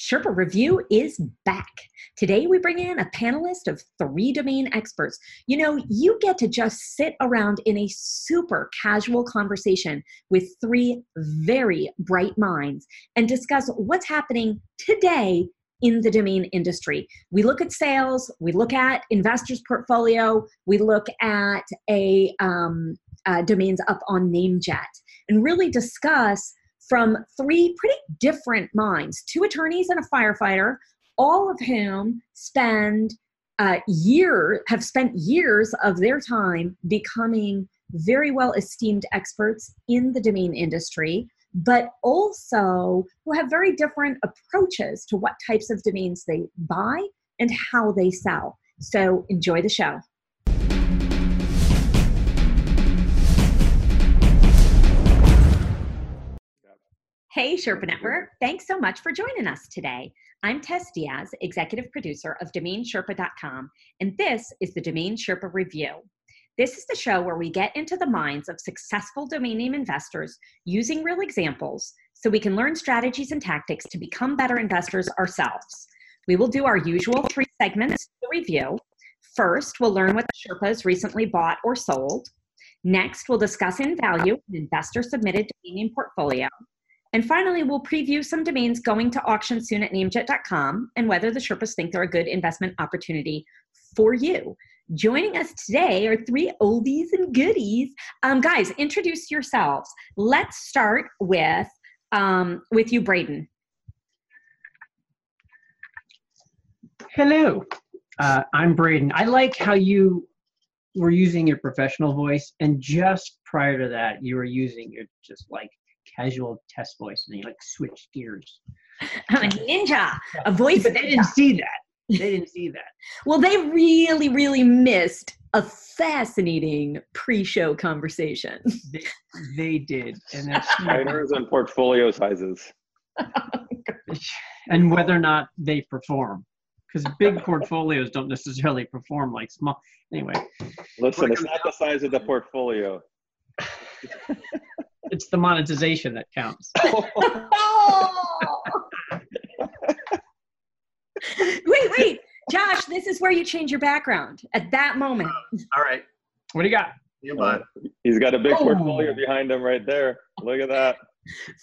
Sherpa Review is back. Today, we bring in a panelist of three domain experts. You know, you get to just sit around in a super casual conversation with three very bright minds and discuss what's happening today in the domain industry. We look at sales, we look at investors' portfolio, we look at a um, uh, domains up on NameJet, and really discuss from three pretty different minds two attorneys and a firefighter, all of whom spend uh, year have spent years of their time becoming very well esteemed experts in the domain industry but also who have very different approaches to what types of domains they buy and how they sell. So enjoy the show Hey, Sherpa Network. Thanks so much for joining us today. I'm Tess Diaz, executive producer of DomainSherpa.com, and this is the Domain Sherpa Review. This is the show where we get into the minds of successful domain name investors using real examples so we can learn strategies and tactics to become better investors ourselves. We will do our usual three segments to review. First, we'll learn what the Sherpas recently bought or sold. Next, we'll discuss in value an investor submitted domain name portfolio. And finally, we'll preview some domains going to auction soon at namejet.com and whether the Sherpas think they're a good investment opportunity for you. Joining us today are three oldies and goodies. Um, guys, introduce yourselves. Let's start with um, with you, Braden. Hello, uh, I'm Braden. I like how you were using your professional voice, and just prior to that, you were using your just like casual test voice and you like switch gears. I'm a ninja, a voice. But they didn't see that. They didn't see that. well, they really, really missed a fascinating pre-show conversation. They, they did, and that's Miners and portfolio sizes. and whether or not they perform, because big portfolios don't necessarily perform like small. Anyway, Listen, it's not the size of the portfolio. It's the monetization that counts. wait, wait, Josh, this is where you change your background at that moment. All right. What do you got? Yeah, bud. He's got a big Oh. portfolio behind him right there. Look at that.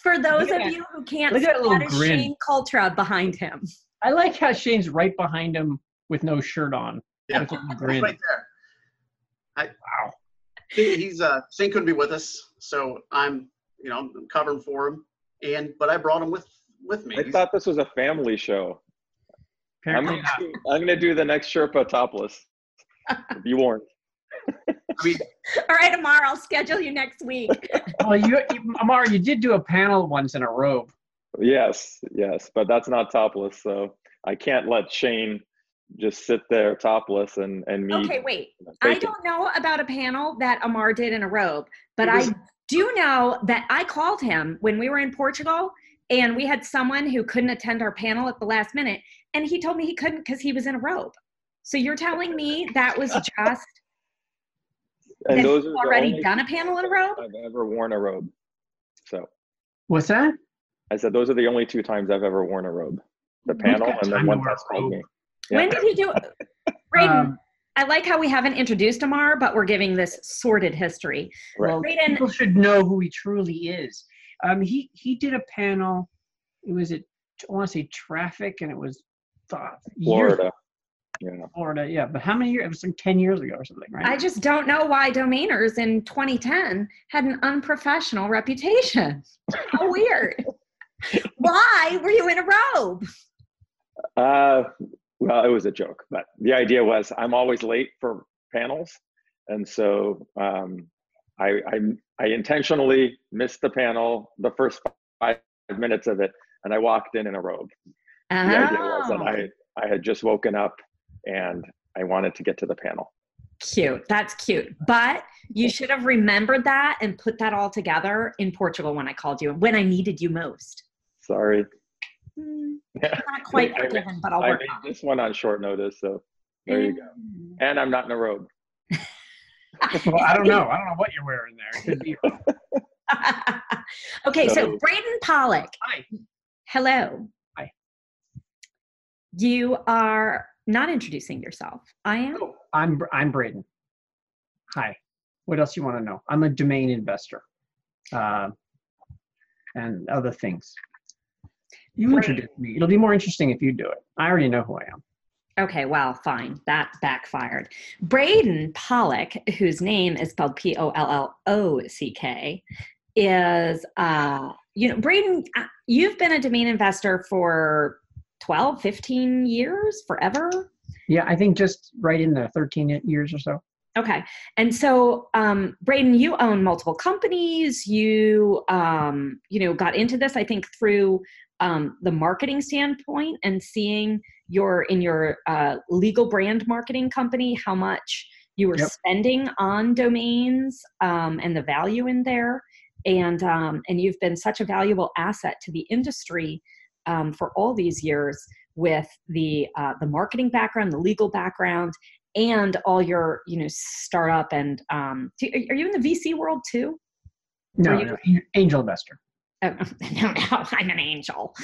For those of that- you who can't look see, at that little that is grin. Shane Cultra behind him. I like how Shane's right behind him with no shirt on. Yeah, With a little he's grin. right there. I, Wow. he- he's uh, Shane couldn't be with us, so I'm, you know, I'm covering for him. And but I brought him with with me. I He's- thought this was a family show. I'm gonna, not. I'm gonna do the next Sherpa topless. Be warned. I mean, All right, Amar, I'll schedule you next week. Well, you, you, Amar, you did do a panel once in a robe. Yes, yes, but that's not topless, so I can't let Shane just sit there topless and and me. Okay, wait. I fake it. don't know about a panel that Amar did in a robe, but was- I do know that I called him when we were in Portugal and we had someone who couldn't attend our panel at the last minute and he told me he couldn't because he was in a robe. So you're telling me that was just And those are already done a panel in a robe? I've ever worn a robe. So What's that? I said those are the only two times I've ever worn a robe. The panel and then one that's called robe? Me. When did he do it? Braden, Um, I like how we haven't introduced Amar, but we're giving this sordid history. Right. Well, Braden- people should know who he truly is. Um, he he did a panel. It was at I want to say traffic, and it was uh, years- Florida. Yeah. Florida, yeah. But how many years? It was like ten years ago or something, right? I just don't know why domainers in 2010 had an unprofessional reputation. How weird. why were you in a robe? Uh, well, it was a joke, but the idea was I'm always late for panels, and so um, I, I I intentionally missed the panel, the first five minutes of it, and I walked in in a robe. The idea was that Oh, I I had just woken up and I wanted to get to the panel. cute. That's cute. But you should have remembered that and put that all together in Portugal when I called you, and when I needed you most. Sorry, Yeah. not quite I made- but I'll I work made on this one on short notice, so there you go. And I'm not in a robe. well, I don't know. I don't know what you're wearing there. Could be. okay, so So- Braden Pollock. Hi. Hello. Hi. you are not introducing yourself. I am. Oh, I'm I'm Braden. Hi. What else you want to know? I'm a domain investor, uh, and other things. You Great. introduce me. It'll be more interesting if you do it. I already know who I am. Okay, well, fine. That backfired. Braden Pollock, whose name is spelled P O L L O C K, is, uh, you know, Braden, uh, you've been a domain investor for 12, 15 years, forever. Yeah, I think just right in the 13 years or so. Okay. And so, um, Braden, you own multiple companies. You, um, you know, got into this, I think, through um, the marketing standpoint and seeing your in your uh, legal brand marketing company how much you were Yep. spending on domains um, and the value in there, and um, and you've been such a valuable asset to the industry um, for all these years with the uh, the marketing background, the legal background, and all your you know startup and um, do, are you in the VC world too? No, you- no, angel investor. Oh, no, no, I'm an angel.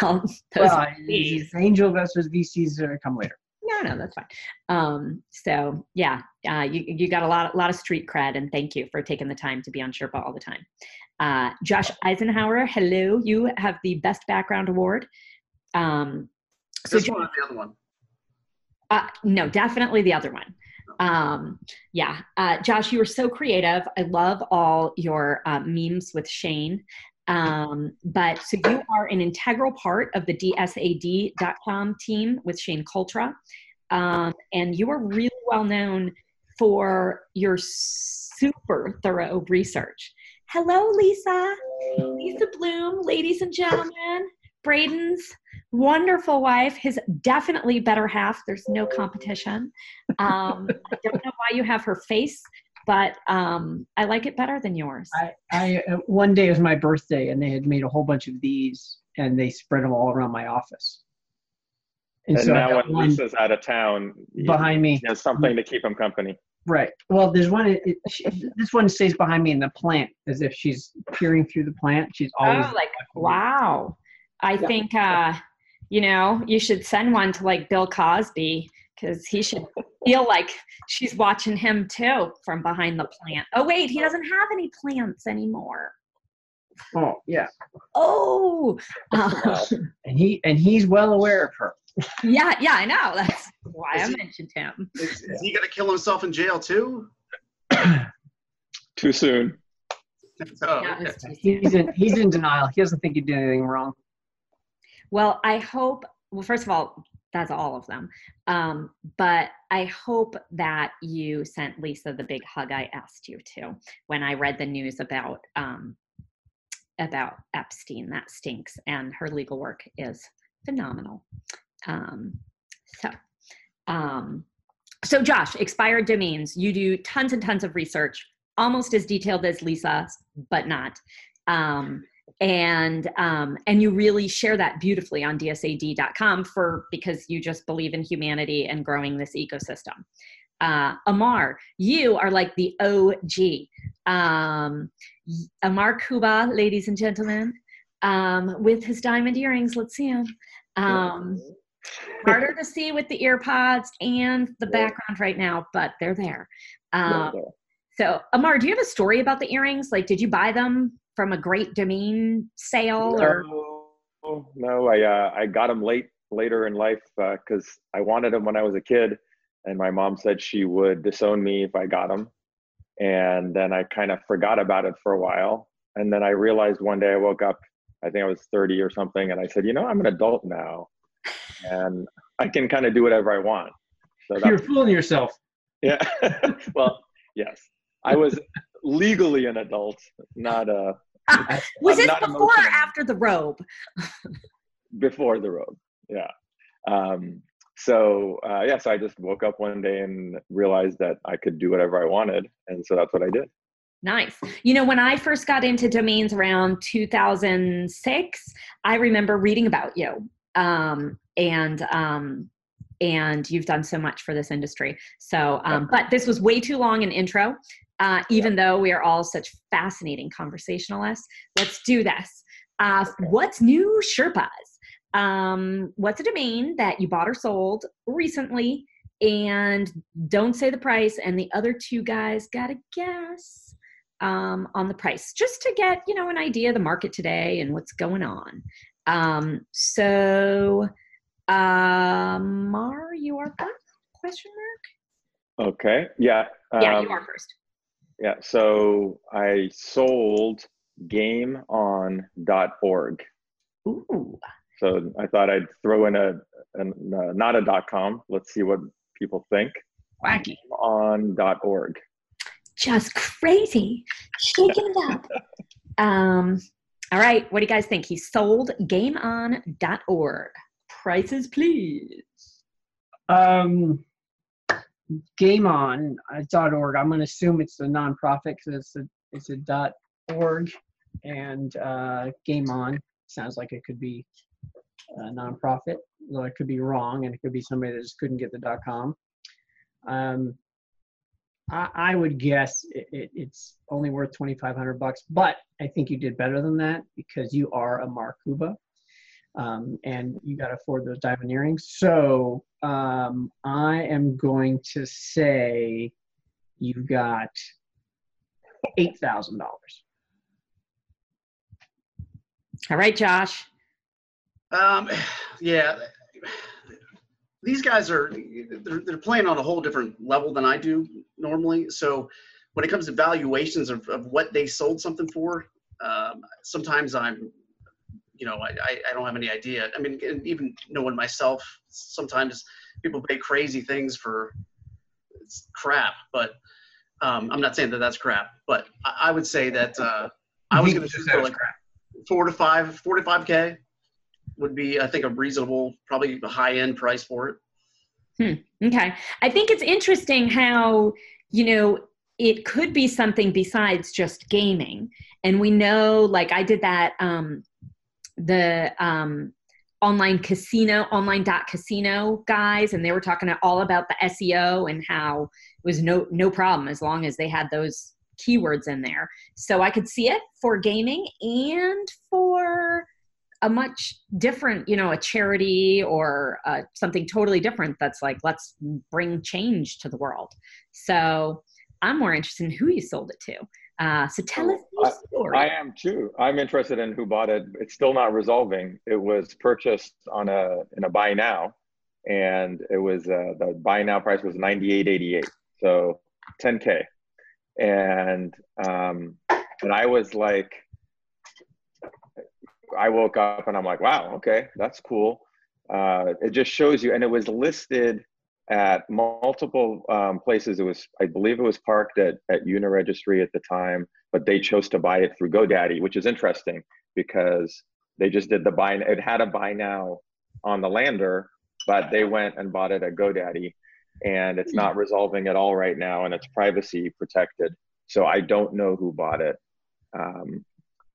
Um, those Well, VCs. angel investors, VCs uh, come later. No, no, that's fine. Um, so yeah, uh, you you got a lot lot of street cred, and thank you for taking the time to be on Sherpa all the time. Uh, Josh Eisenhower, hello. You have the best background award. Um, so this one the other one? Uh, no, definitely the other one. Um, yeah, uh, Josh, you were so creative. I love all your uh, memes with Shane. Um, but so you are an integral part of the DSAD.com team with Shane Cultra. Um, and you are really well known for your super thorough research. Hello, Lisa. Lisa Bloom, ladies and gentlemen. Braden's wonderful wife, his definitely better half. There's no competition. Um, I don't know why you have her face, but um, I like it better than yours. I, I uh, one day was my birthday, and they had made a whole bunch of these, and they spread them all around my office. And, And so now when Lisa's out of town, he behind me. he has something to keep him company. Right. Well, there's one. It, she, this one stays behind me in the plant, as if she's peering through the plant. She's always. oh, like wow. I Yeah. think uh, you know you should send one to like Bill Cosby because he should feel like she's watching him too from behind the plant. Oh wait, he doesn't have any plants anymore. Oh, yeah. Oh, uh, And he and he's well aware of her. yeah, yeah, I know. That's why Is I he- mentioned him. Is, is he gonna kill himself in jail too? Too soon. Oh, okay. it's too soon. He's in he's in denial. He doesn't think he did anything wrong. Well, I hope, well, first of all, that's all of them. Um, but I hope that you sent Lisa the big hug I asked you to when I read the news about um, about Epstein. That stinks, and her legal work is phenomenal. Um, so, um, so Josh, expired domains. You do tons and tons of research, almost as detailed as Lisa, but not. Um, and um, and you really share that beautifully on dsad.com for because you just believe in humanity and growing this ecosystem. Uh, amar you are like the og um, amar Kubba ladies and gentlemen um, with his diamond earrings. Let's see him. Um, harder to see with the ear pods and the background right now but they're there. Um, so, Amar, do you have a story about the earrings? Like, did you buy them from a great domain sale or? No, no, I uh, I got them late later in life because I wanted them when I was a kid, and my mom said she would disown me if I got them, and then I kind of forgot about it for a while, and then I realized one day I woke up, I think I was 30 or something, and I said, you know, I'm an adult now, and I can kind of do whatever I want. So You're fooling yourself. yeah. well, yes, I was legally an adult, not uh Was I'm this before or after the robe? before the robe. Yeah. Um, so uh, yeah, so I just woke up one day and realized that I could do whatever I wanted, and so that's what I did. Nice. You know, when I first got into domains around 2006, I remember reading about you. Um, and um, and you've done so much for this industry. So, um, but this was way too long an intro. Uh, even though we are all such fascinating conversationalists, let's do this. Uh. What's new, Sherpas? um, what's a domain that you bought or sold recently and don't say the price and the other two guys gotta guess um, on the price just to get you know an idea of the market today and what's going on um, so uh, mar you are first question mark Okay. Yeah. yeah um, you are first Yeah. So I sold gameon.org. ooh So I thought I'd throw in a, an uh, not a dot com. Let's see what people think Wacky. on dot org. just crazy shaking it up um, all right what do you guys think he sold gameon.org prices please Um, GameOn.org. I'm going to assume it's a nonprofit because it's a it's a dot org, and uh, Game On sounds like it could be a nonprofit, though it could be wrong, and it could be somebody that just couldn't get the dot com. Um, I, I would guess it, it, it's only worth 2,500 bucks, but I think you did better than that because you are Amar Kubba um, and you got to afford those diamond earrings. So um, I am going to say you got eight thousand dollars. all right josh Um, yeah, these guys are they're, they're playing on a whole different level than I do normally. So when it comes to valuations of, of what they sold something for, um, sometimes I'm, you know, I, I, I don't have any idea. I mean, even knowing myself, sometimes people pay crazy things for it's crap, but um, I'm not saying that that's crap, but I, I would say that uh, I was going to shoot for like four to five, four to five K would be, I think, a reasonable, probably a high end price for it. Okay. I think it's interesting how, you know, it could be something besides just gaming. And we know, like, I did that, um, the um, online casino, online dot casino guys, and they were talking all about the SEO and how it was no, no problem as long as they had those keywords in there. So I could see it for gaming and for a much different, you know, a charity or uh, something totally different that's like, let's bring change to the world. So I'm more interested in who you sold it to. Uh, so tell us your story. I am too. I'm interested in who bought it. It's still not resolving. It was purchased on a in a buy now, and it was uh, the buy now price was 98.88, so 10k, and um, and I was like, I woke up and I'm like, wow, okay, that's cool. Uh, it just shows you, and it was listed at multiple um, places. It was, I believe, it was parked at at Uniregistry at the time, but they chose to buy it through GoDaddy, which is interesting because they just did the buy. It had a buy now on the lander, but they went and bought it at GoDaddy, and it's not resolving at all right now, and it's privacy protected. So I don't know who bought it. Um,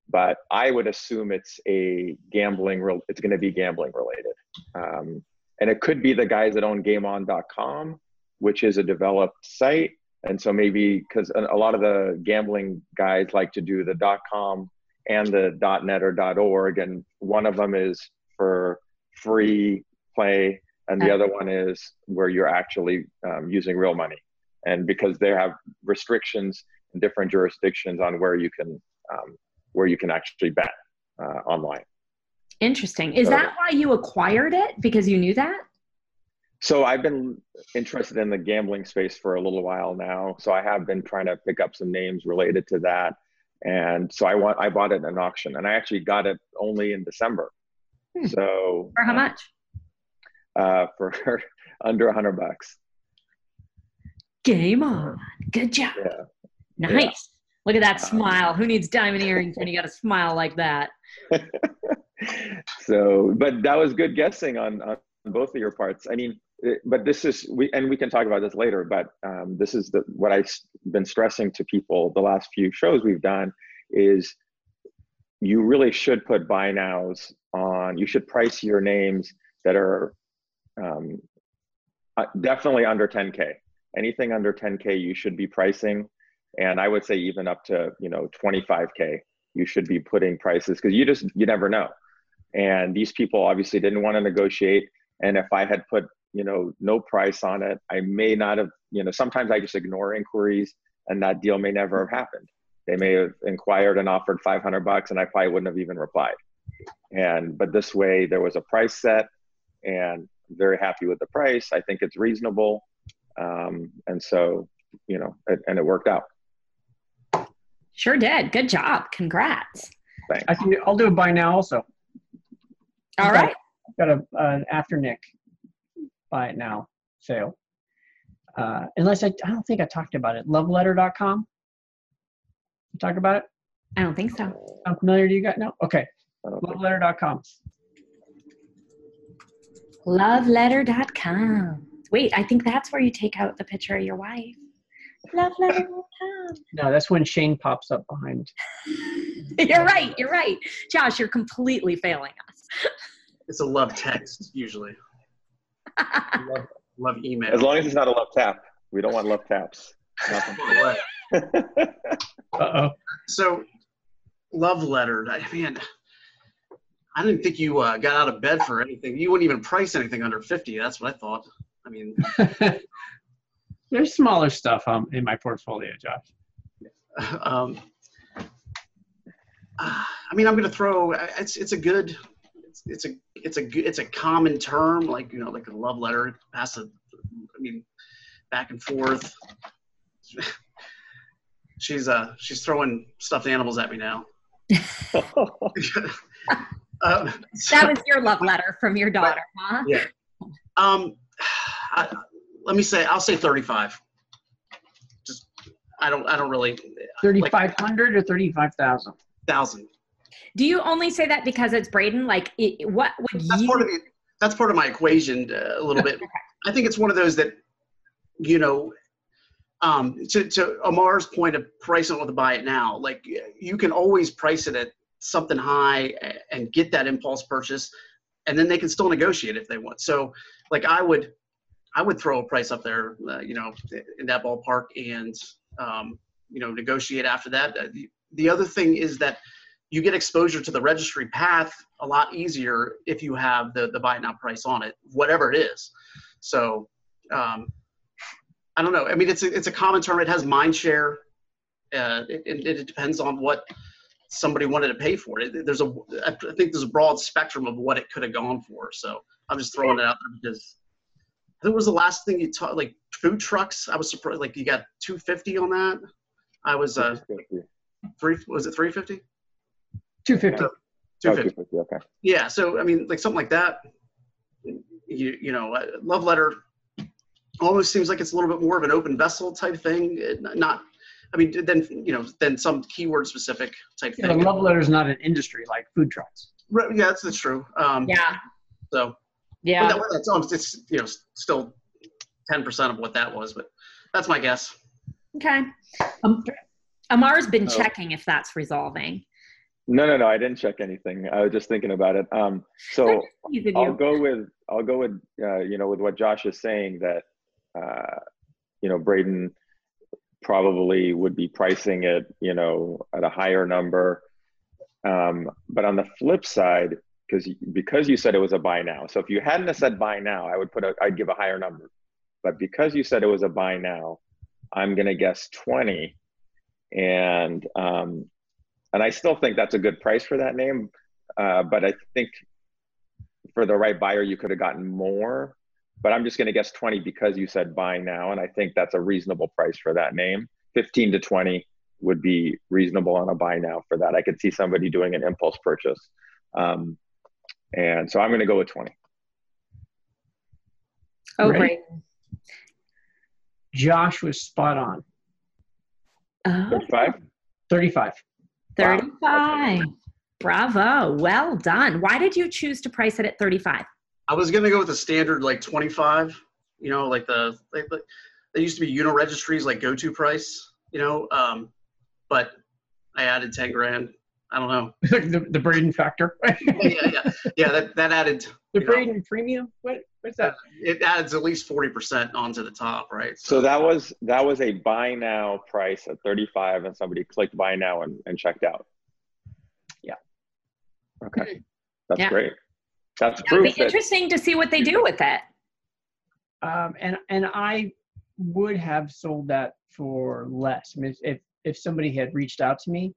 but I would assume it's a gambling. Real, it's going to be gambling related, um, and it could be the guys that own GameOn.com, which is a developed site. And so maybe because a lot of the gambling guys like to do the .com and the .net or .org, and one of them is for free play, and the other one is where you're actually um, using real money. And because they have restrictions in different jurisdictions on where you can um, where you can actually bet uh, online. Interesting. Is So- that why you acquired it? Because you knew that? So I've been interested in the gambling space for a little while now. So I have been trying to pick up some names related to that. And so I want I bought it in an auction and I actually got it only in December. Hmm. So For how much? Uh, for under a hundred bucks. Game on. Good job. Yeah. Nice. Look at that Um, smile. Who needs diamond earrings when you got a smile like that? so, but that was good guessing on, on both of your parts. I mean, but this is we and we can talk about this later. But um, this is the what I've been stressing to people the last few shows we've done is you really should put buy nows on. You should price your names that are um, uh, definitely under 10k. Anything under 10k, you should be pricing, and I would say even up to you know 25k, you should be putting prices because you just you never know. And these people obviously didn't want to negotiate. And if I had put you know no price on it, I may not have. You know, sometimes I just ignore inquiries, and that deal may never have happened. They may have inquired and offered 500 bucks, and I probably wouldn't have even replied. And but this way, there was a price set, and I'm very happy with the price. I think it's reasonable, um, and so you know, it, and it worked out. Sure did. Good job. Congrats. Thanks. I can. I'll do it by now. Also, All right. got a an Afternic buy it now sale. Uh, unless I, I don't think I talked about it. Loveletter.com. You talk about it? I don't think so. I'm familiar to you guys? No? Okay. I don't think- Loveletter.com. Loveletter.com. Wait, I think that's where you take out the picture of your wife. Loveletter.com. No, that's when Shane pops up behind. You're right. You're right. Josh, you're completely failing us. It's a love text usually. Love, love email. As long as it's not a love tap, we don't want love taps. Uh oh. So, love letter. I mean, I didn't think you uh, got out of bed for anything. You wouldn't even price anything under fifty. That's what I thought. I mean, There's smaller stuff um, in my portfolio, Josh. um, uh, I mean, I'm going to throw. It's it's a good. It's, it's a it's a good it's a common term like you know like a love letter pass a I mean back and forth. she's uh she's throwing stuffed animals at me now. uh, That was your love letter from your daughter, huh? Yeah. Um, I, let me say, I'll say 35. Just, I don't, I don't really. Thirty-five hundred or thirty-five thousand. Thousand. Do you only say that because it's Braden? Like, it, what would That's you? part of the, that's part of my equation uh, a little bit. I think it's one of those that, you know, um, to, to Amar's point of pricing with a buy it now, like you can always price it at something high and get that impulse purchase, and then they can still negotiate if they want. So, like I would, I would throw a price up there, uh, you know, in that ballpark, and um, you know, negotiate after that. Uh, the, the other thing is that you get exposure to the registry path a lot easier if you have the the buy it now price on it, whatever it is. So. Um, I don't know. I mean, it's a, it's a common term. It has mind share. Uh, it, it, it depends on what somebody wanted to pay for it. There's a, I think there's a broad spectrum of what it could have gone for. So I'm just throwing it out there because I think it was the last thing you taught, like food trucks. I was surprised, like you got 250 on that. I was, uh, three, was it 350? Two fifty. Oh, 250. 250, okay. Yeah. So, I mean, like something like that, you, you know, uh, love letter almost seems like it's a little bit more of an open vessel type thing. uh, Not, I mean, then, you know, then some keyword specific type Yeah, the thing. love letter is not an industry like food trucks. Right, yeah, that's, that's true. Um, Yeah. So, but Yeah. that, that's, almost, it's, you know, still 10% of what that was, but that's my guess. Okay. Um, Amar's been Oh. checking if that's resolving. No, no, no. I didn't check anything. I was just thinking about it. Um, so I'll go with I'll go with uh, you know with what Josh is saying that uh, you know Braden probably would be pricing it you know at a higher number. Um, but on the flip side, because because you said it was a buy now, so if you hadn't said buy now, I would put a I'd give a higher number. But because you said it was a buy now, I'm gonna guess twenty, and um, and I still think that's a good price for that name. Uh, but I think for the right buyer, you could have gotten more. But I'm just going to guess 20 because you said buy now, and I think that's a reasonable price for that name. 15 to 20 would be reasonable on a buy now for that. I could see somebody doing an impulse purchase, um, and so I'm going to go with 20. Oh, Right. great. Josh was spot on. Oh, 35. 35. 35. Bravo. Well done. Why did you choose to price it at 35? I was going to go with the standard like 25, you know, like the, like the they used to be Uniregistry's like go to price, you know, um, but I added 10 grand. I don't know. the, the Braden factor. yeah, yeah, yeah. Yeah, that, that added, the You know. Braden premium? What, what's that? it adds at least 40% onto the top, right? So that was that was a buy now price at 35, and somebody clicked buy now and, and checked out. Yeah. Okay. That's Yeah. great. That's It'd proof be that interesting to see what they do with it. Um, and and I would have sold that for less. I mean, if- if if somebody had reached out to me,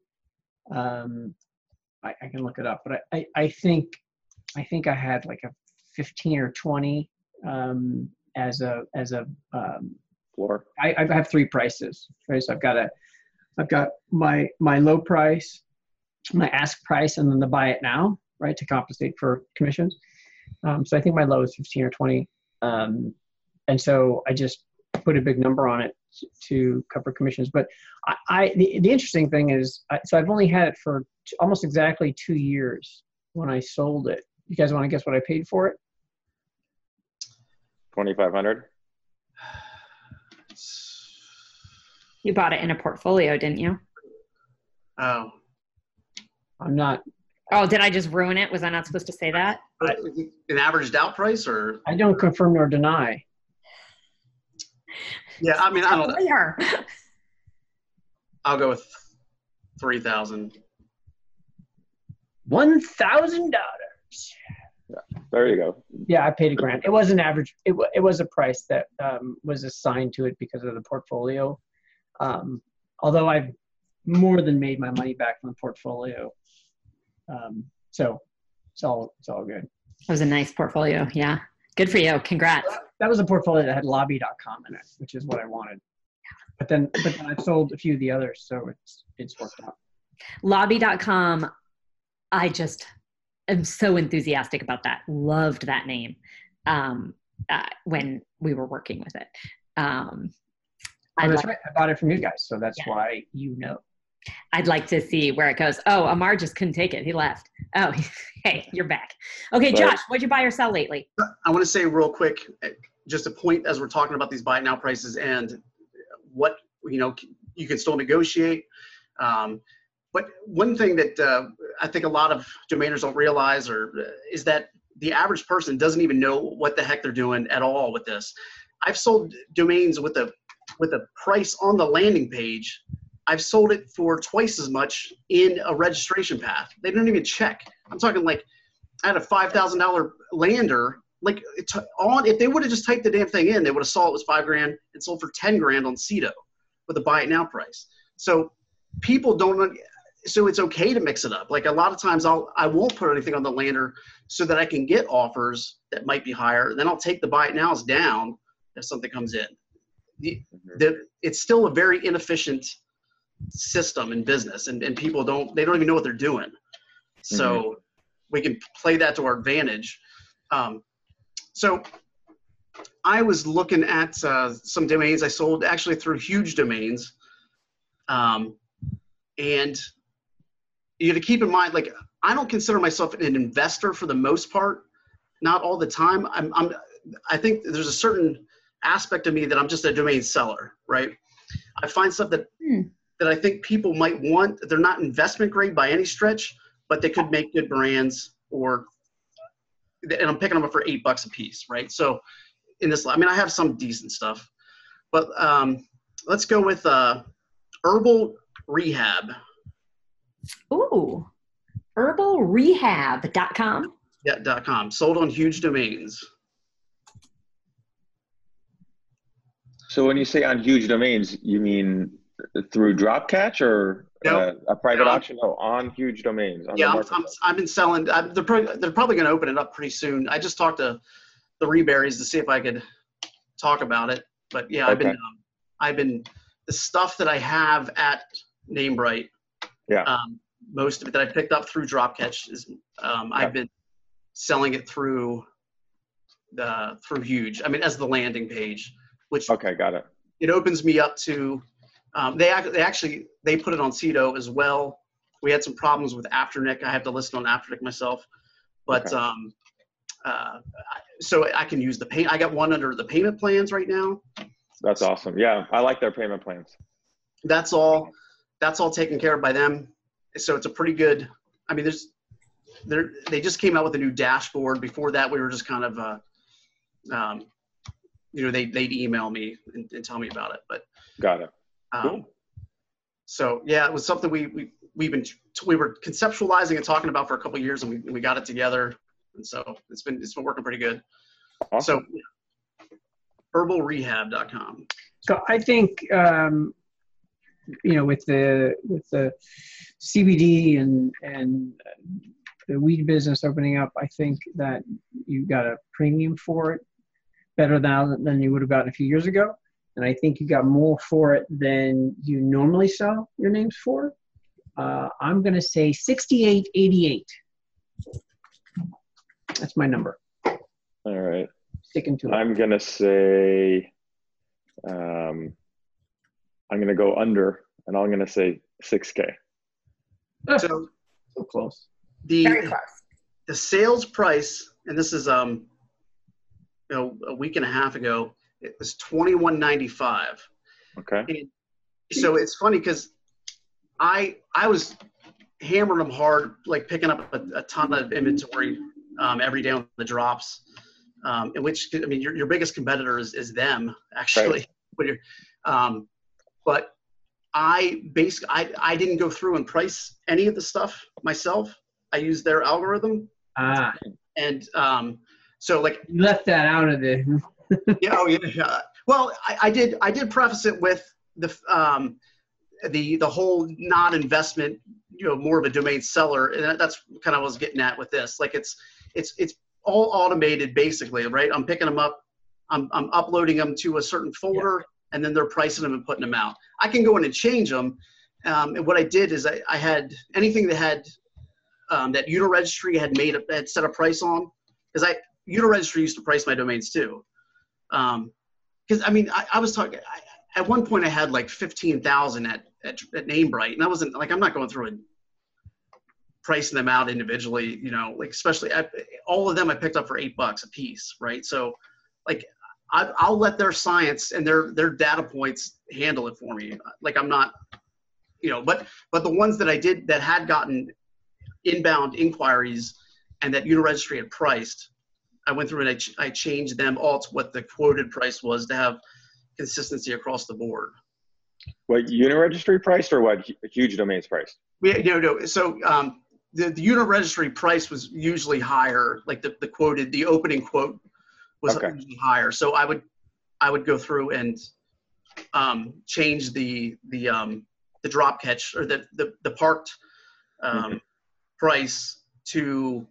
um, I, I can look it up. But I, I I think I think I had like a fifteen or twenty um, as a as a um, floor. I, I have three prices. Right, so I've got a, I've got my my low price, my ask price, and then the buy it now, right, to compensate for commissions. Um, so I think my low is fifteen or twenty, um, and so I just put a big number on it to, cover commissions. But I, I the, the interesting thing is, I, so I've only had it for almost exactly two years when I sold it. You guys want to guess what I paid for it? 2500 You bought it in a portfolio, didn't you? Oh, I'm not. Oh, did I just ruin it? Was I not supposed to say that? but an averaged out price or? I don't confirm nor deny. Yeah, I mean, I don't know. Lawyer. I'll go with 3000 One thousand dollars. There you go. Yeah, I paid a grant. It was an average. It, wa it was a price that um, was assigned to it because of the portfolio. Um, although I've more than made my money back from the portfolio. Um, so it's all it's all good. That was a nice portfolio. Yeah. Good for you. Congrats. That was a portfolio that had lobby.com in it, which is what I wanted. But then, but then I've sold a few of the others, so it's it's worked out. Lobby.com. I just am so enthusiastic about that. Loved that name um, uh, when we were working with it. Um, Oh, I'd, that's like, right. I bought it from you guys, so that's Yeah. why you know. I'd like to see where it goes. Oh, Amar just couldn't take it. He left. Oh, hey, you're back. Okay, Right. Josh, what'd you buy or sell lately? I want to say real quick, uh, just a point as we're talking about these buy it now prices and what you know you can still negotiate. Um, but one thing that uh, I think a lot of domainers don't realize or uh, is that the average person doesn't even know what the heck they're doing at all with this. I've sold domains with a with a price on the landing page. I've sold it for twice as much in a registration path. They don't even check. I'm talking like I had a five thousand dollar lander. Like on, if they would have just typed the damn thing in, they would have saw it was five grand and sold for ten grand on Sedo with a buy it now price. So people don't. So it's okay to mix it up. Like a lot of times, I'll I won't put anything on the lander so that I can get offers that might be higher. Then I'll take the buy it nows down if something comes in. The, the, it's still a very inefficient system in business, and, and people don't they don't even know what they're doing. So we can play that to our advantage. Um, so I was looking at uh, some domains I sold actually through huge domains. Um, and you got to keep in mind, like, I don't consider myself an investor for the most part, not all the time. I'm, I'm, I think there's a certain aspect of me that I'm just a domain seller, right? I find stuff that, Hmm. that I think people might want. They're not investment grade by any stretch, but they could make good brands or and I'm picking them up for eight bucks a piece, right? So in this, I mean, I have some decent stuff, but um, let's go with uh, herbal rehab. Ooh, herbalrehab.com. Yeah, dot com. Sold on huge domains. So when you say on huge domains, you mean through Dropcatch or No. uh, a private No. auction? No, on huge domains. On Yeah, I'm, I'm, I've been selling. i they're, pro- they're probably going to open it up pretty soon. I just talked to the Reberries to see if I could talk about it. But yeah, I've been, um, I've been the stuff that I have at Namebright. Yeah. Um, most of it that I picked up through Dropcatch is um, Yeah. I've been selling it through the through Huge. I mean, as the landing page, which okay, got it. it opens me up to um, they, act, they actually they put it on Sedo as well. We had some problems with Afternic. I have to list on Afternic myself, but Okay. um, uh, so I can use the pay. I got one under the payment plans right now. That's awesome. Yeah, I like their payment plans. That's all. That's all taken care of by them. So it's a pretty good. I mean, there's they they just came out with a new dashboard. Before that, we were just kind of uh, um, you know they they'd email me and, and tell me about it, but Got it. um, Cool. So yeah, it was something we, we we've been we were conceptualizing and talking about for a couple of years, and we we got it together, and so it's been it's been working pretty good. Awesome. So herbalrehab.com. So I think um, you know with the with the CBD and and the weed business opening up, I think that you got a premium for it better now than you would have gotten a few years ago. And I think you got more for it than you normally sell your names for. Uh, I'm going to say 6888. That's my number. All right. Sticking to it. I'm gonna say, um, I'm gonna go under, and I'm gonna say 6K. So so close. the Very close. the sales price, and this is um, you know, a week and a half ago, it was twenty one ninety five. Okay. So it's funny because I I was hammering them hard, like picking up a, a ton of inventory um, every day on the drops. Um, in which I mean, your, your biggest competitor is, is them actually. When you're, um, but I basically I, I didn't go through and price any of the stuff myself. I used their algorithm, Ah, and um, so like you left that out of the. yeah, oh yeah, yeah. Well, I, I did. I did preface it with the um, the the whole not investment. You know, more of a domain seller, and that's kind of what I was getting at with this. Like it's it's it's all automated basically, right? I'm picking them up, I'm I'm uploading them to a certain folder, and then they're pricing them and putting them out. I can go in and change them. Um, and what I did is I, I had anything that had um, that Uniregistry had made a, had set a price on, because I Uniregistry used to price my domains too. Um, because I mean, I, I was talking at one point. I had like fifteen thousand at, at at Namebright, and I wasn't like I'm not going through and pricing them out individually. You know, like especially I, all of them I picked up for eight bucks a piece, right? So, like I, I'll let their science and their their data points handle it for me. Like I'm not, you know, but but the ones that I did that had gotten inbound inquiries and that Uniregistry had priced, I went through and I, ch- I changed them all to what the quoted price was to have consistency across the board. What Uniregistry priced or what Hu- Huge Domains priced? We, no, no. So um, the, the Uniregistry price was usually higher, like the, the quoted, the opening quote was Okay. usually higher. So I would, I would go through and um, change the, the, um, the drop catch or the, the, the parked um, price to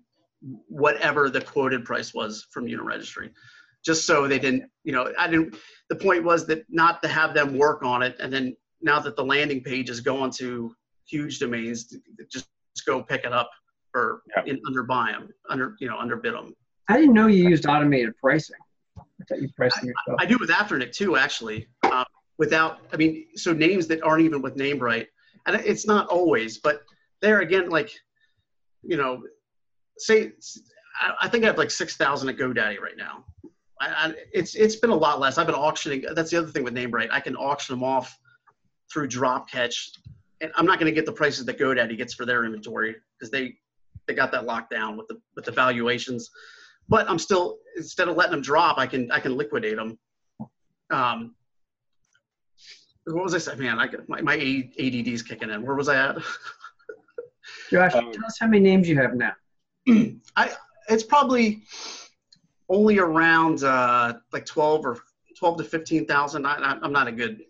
whatever the quoted price was from Uniregistry. Just so they didn't, you know, I didn't, the point was that not to have them work on it. And then now that the landing page is going to huge domains, just go pick it up or in, under buy them, under, you know, underbid them. I didn't know you used automated pricing. I thought you priced yourself. I do with Afternic too, actually. Uh, without, I mean, so names that aren't even with Namebright, and it's not always, but there again, like, you know, say, I, I think I have like six thousand at GoDaddy right now. I, I, it's it's been a lot less. I've been auctioning. That's the other thing with Namebright. I can auction them off through Dropcatch, and I'm not going to get the prices that GoDaddy gets for their inventory because they they got that locked down with the with the valuations. But I'm still instead of letting them drop, I can I can liquidate them. Um, what was I saying? Man, I got, my my ADD is kicking in. Where was I at? Josh, Um, tell us how many names you have now. I it's probably only around uh, like twelve or twelve to fifteen thousand. I, I, I'm not a good.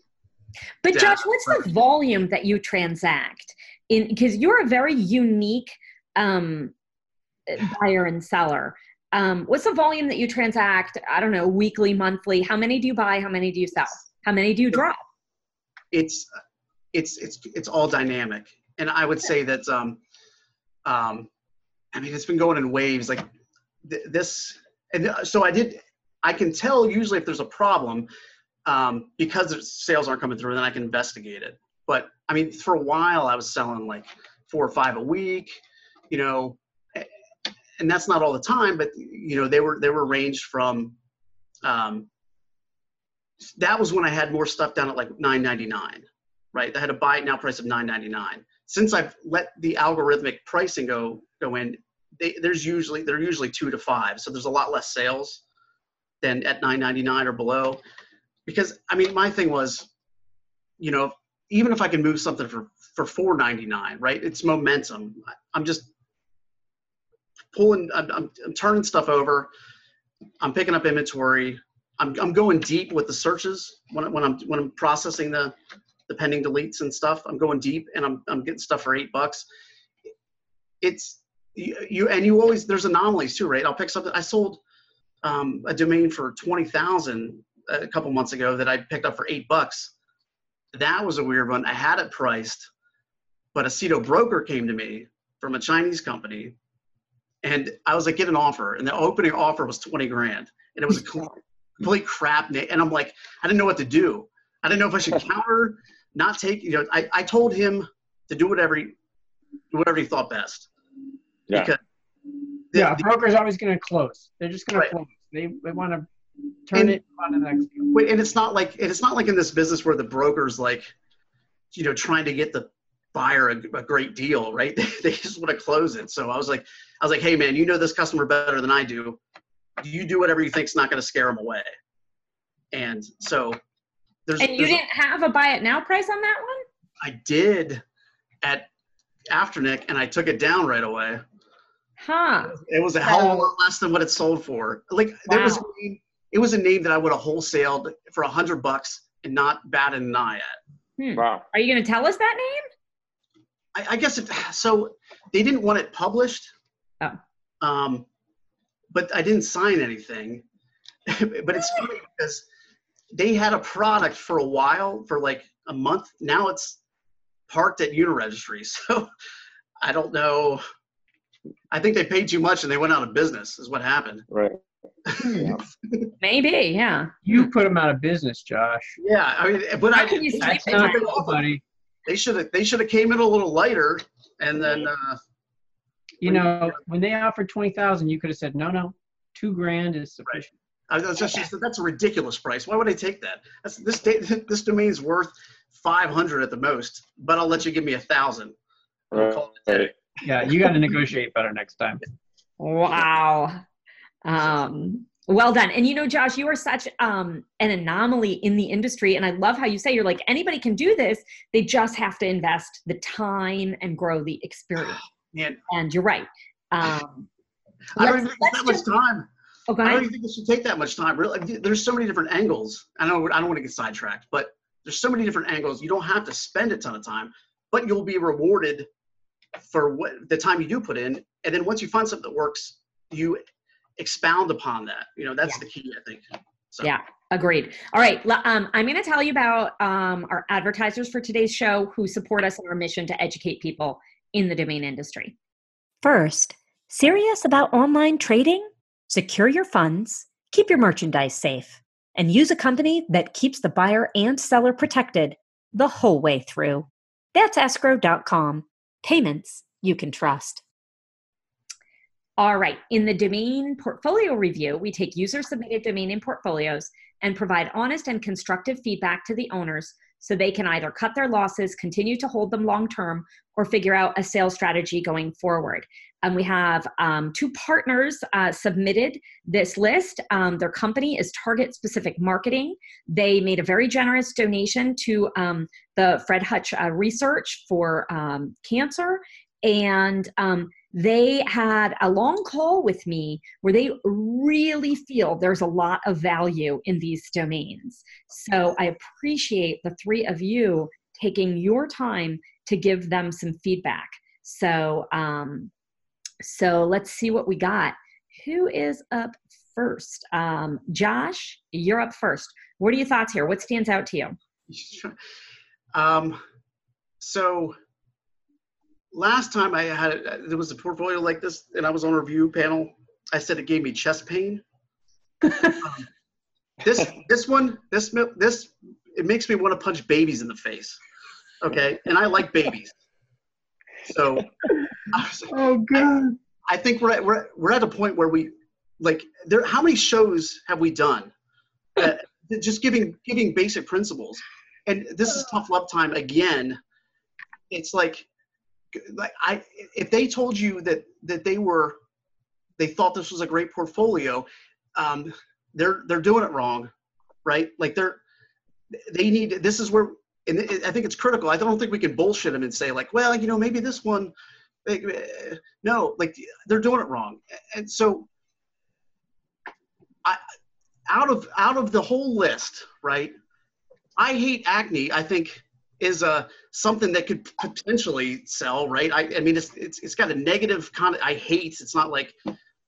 But Yeah. Josh, what's the volume that you transact in? Because you're a very unique um, buyer and seller. Um, what's the volume that you transact? I don't know, weekly, monthly. How many do you buy? How many do you sell? How many do you drop? It's it's it's it's all dynamic, and I would say that um, um, I mean it's been going in waves. Like th- this, and th- so I did. I can tell usually if there's a problem um, because sales aren't coming through, then I can investigate it. But I mean, for a while I was selling like four or five a week, you know, and that's not all the time, but you know, they were they were ranged from. Um, that was when I had more stuff down at like 9.99, right? I had a buy it now price of 9.99. Since I've let the algorithmic pricing go go in, they, there's usually they're usually two to five, so there's a lot less sales than at 9.99 or below. Because I mean, my thing was, you know, even if I can move something for for 4.99, right? It's momentum. I'm just pulling. I'm, I'm, I'm turning stuff over. I'm picking up inventory. I'm, I'm going deep with the searches when, when I'm when I'm processing the the pending deletes and stuff. I'm going deep and I'm I'm getting stuff for eight bucks. It's you, you and you always there's anomalies too, right? I'll pick something. I sold um, a domain for twenty thousand a couple months ago that I picked up for eight bucks. That was a weird one. I had it priced, but a Sedo broker came to me from a Chinese company, and I was like, get an offer, and the opening offer was twenty grand, and it was a complete crap. And I'm like, I didn't know what to do. I didn't know if I should counter, not take. You know, I, I told him to do whatever he, whatever he thought best. Yeah. Because the- yeah, the- broker's always going to close. They're just going Right. to close. They, they want to turn And- it on the next. Wait, and it's not like and it's not like in this business where the broker's like, you know, trying to get the buyer a, a great deal, right? they just want to close it. So I was like, I was like, hey man, you know this customer better than I do. You do whatever you think's not going to scare them away. And so there's, And you there's- didn't have a buy it now price on that one? I did at Afternic, and I took it down right away. Huh. It was a hell of a lot less than what it sold for. Like there was a name, it was a name that I would have wholesaled for a hundred bucks and not batted an eye at. Hmm. Wow. Are you going to tell us that name? I, I guess it, so. They didn't want it published. Oh. Um, but I didn't sign anything. but it's funny because they had a product for a while, for like a month. Now it's parked at Uniregistry. So I don't know. I think they paid too much and they went out of business. Is what happened. Right. Yeah. Maybe, yeah. You put them out of business, Josh. Yeah, I mean, but How I can you they, sleep That's in not that? cool, buddy. They should have they should have came in a little lighter and then uh, You know, when they offered 20000 you could have said, no, no, two grand is sufficient. I was just, just that's a ridiculous price. Why would I take that? That's this da- this domain's worth five hundred at the most, but I'll let you give me a thousand. Right. right. Yeah, you got to negotiate better next time. Wow. Um, well done. And you know, Josh, you are such um, an anomaly in the industry. And I love how you say you're like, anybody can do this. They just have to invest the time and grow the experience. Man, And you're right. Um, I don't even think that much time. Okay. I don't even think it should take that much time. Really, there's so many different angles. I know I don't want to get sidetracked, but there's so many different angles. You don't have to spend a ton of time, but you'll be rewarded for what the time you do put in. And then once you find something that works, you expound upon that. You know, that's Yeah. the key, I think. So, Yeah. Agreed. All right. Um, I'm going to tell you about um, our advertisers for today's show who support us in our mission to educate people in the domain industry. First, serious about online trading? Secure your funds, keep your merchandise safe, and use a company that keeps the buyer and seller protected the whole way through. That's escrow.com. Payments you can trust. All right. In the domain portfolio review, we take user submitted domain name portfolios and provide honest and constructive feedback to the owners so they can either cut their losses, continue to hold them long term, or figure out a sales strategy going forward. And we have um, two partners uh, submitted this list. Um, their company is Target Specific Marketing. They made a very generous donation to um, the Fred Hutch uh, Research for um, Cancer. And um, they had a long call with me where they really feel there's a lot of value in these domains. So I appreciate the three of you taking your time to give them some feedback. So, um, so let's see what we got. Who is up first? Um, Josh, you're up first. What are your thoughts here? What stands out to you? um, so last time I had it, there was a portfolio like this, and I was on a review panel. I said it gave me chest pain. Um, this this one this this it makes me want to punch babies in the face. Okay, and I like babies. So I Oh, God. I think we're at, we're we're at a point where we like there. How many shows have we done? Uh, just giving giving basic principles, and this is tough love time again. It's like like I if they told you that that they were they thought this was a great portfolio, um, they're they're doing it wrong, right? Like they're they need this is where and I think it's critical. I don't think we can bullshit them and say like, well, you know, maybe this one. Eh, no, like they're doing it wrong, and so I, out of out of the whole list, right? I hate acne. I think is a something that could potentially sell, right? I, I mean, it's, it's it's got a negative kind of. I hate. It's not like.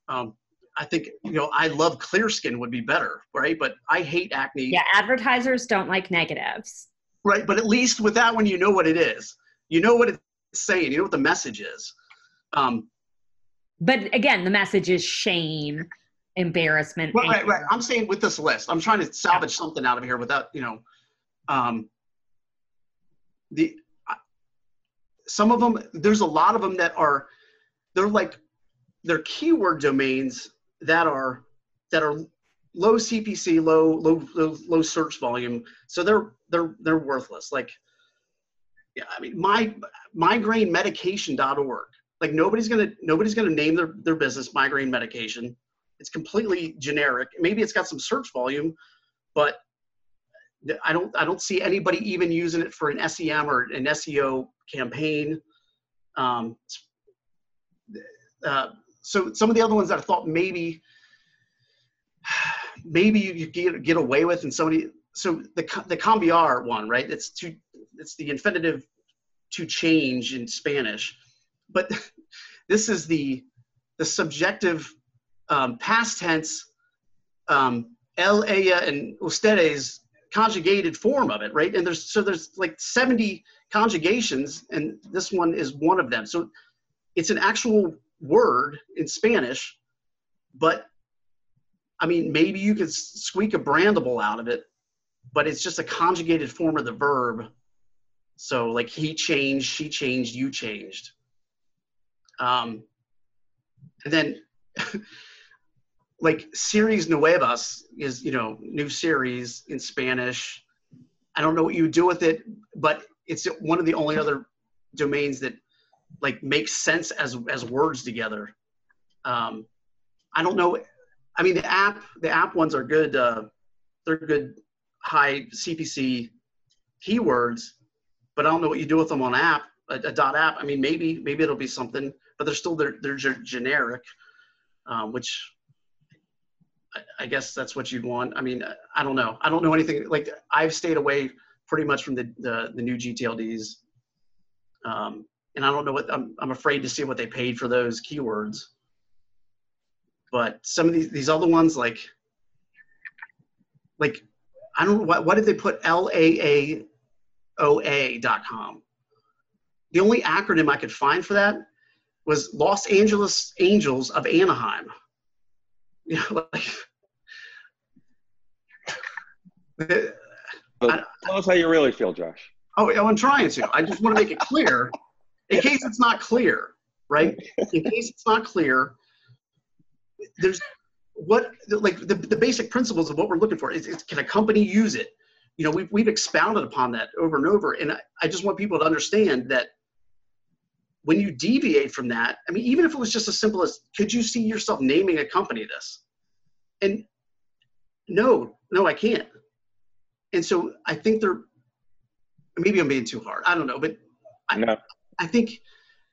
Um, I think you know I love clear skin would be better, right? But I hate acne. Yeah, advertisers don't like negatives. Right, but at least with that one, you know what it is. You know what it's saying. You know what the message is. Um, but again, the message is shame, embarrassment. Right, right, right. I'm saying with this list, I'm trying to salvage something out of here without, you know, um, the some of them. There's a lot of them that are, they're like, they're keyword domains that are that are low CPC, low low low, search volume. So they're they're they're worthless. Like, yeah, I mean, my migrainemedication.org. Like nobody's gonna nobody's gonna name their their business migraine medication. It's completely generic. Maybe it's got some search volume, but I don't I don't see anybody even using it for an SEM or an SEO campaign. Um, uh, so some of the other ones that I thought maybe maybe you get get away with and somebody so the the cambiar one right it's to it's the infinitive to change in spanish but this is the the subjective um, past tense um, el ella and ustedes conjugated form of it right and there's so there's like 70 conjugations and this one is one of them so it's an actual word in spanish but I mean, maybe you could squeak a brandable out of it, but it's just a conjugated form of the verb. So like he changed, she changed, you changed. Um, and then like series nuevas is, you know, new series in Spanish. I don't know what you do with it, but it's one of the only other domains that like makes sense as as words together. Um, I don't know I mean, the app the app ones are good. Uh, they're good high CPC keywords, but I don't know what you do with them on app a, a dot app. I mean, maybe maybe it'll be something, but they're still they're they're generic, um, which I, guess that's what you'd want. I mean, I don't know. I don't know anything. Like I've stayed away pretty much from the the, the new GTLDs, um, and I don't know what I'm I'm afraid to see what they paid for those keywords. But some of these these other ones like like I don't know what did they put L A A O A dot com. The only acronym I could find for that was Los Angeles Angels of Anaheim. You know, like tell us how you really feel, Josh. Oh, I'm trying to. I just want to make it clear, in case it's not clear, right? In case it's not clear, there's what like the, the basic principles of what we're looking for is, is, can a company use it you know we've, we've expounded upon that over and over and I, I just want people to understand that when you deviate from that i mean even if it was just as simple as could you see yourself naming a company this? And no no i can't. And so i think they're maybe i'm being too hard i don't know but i, no. I think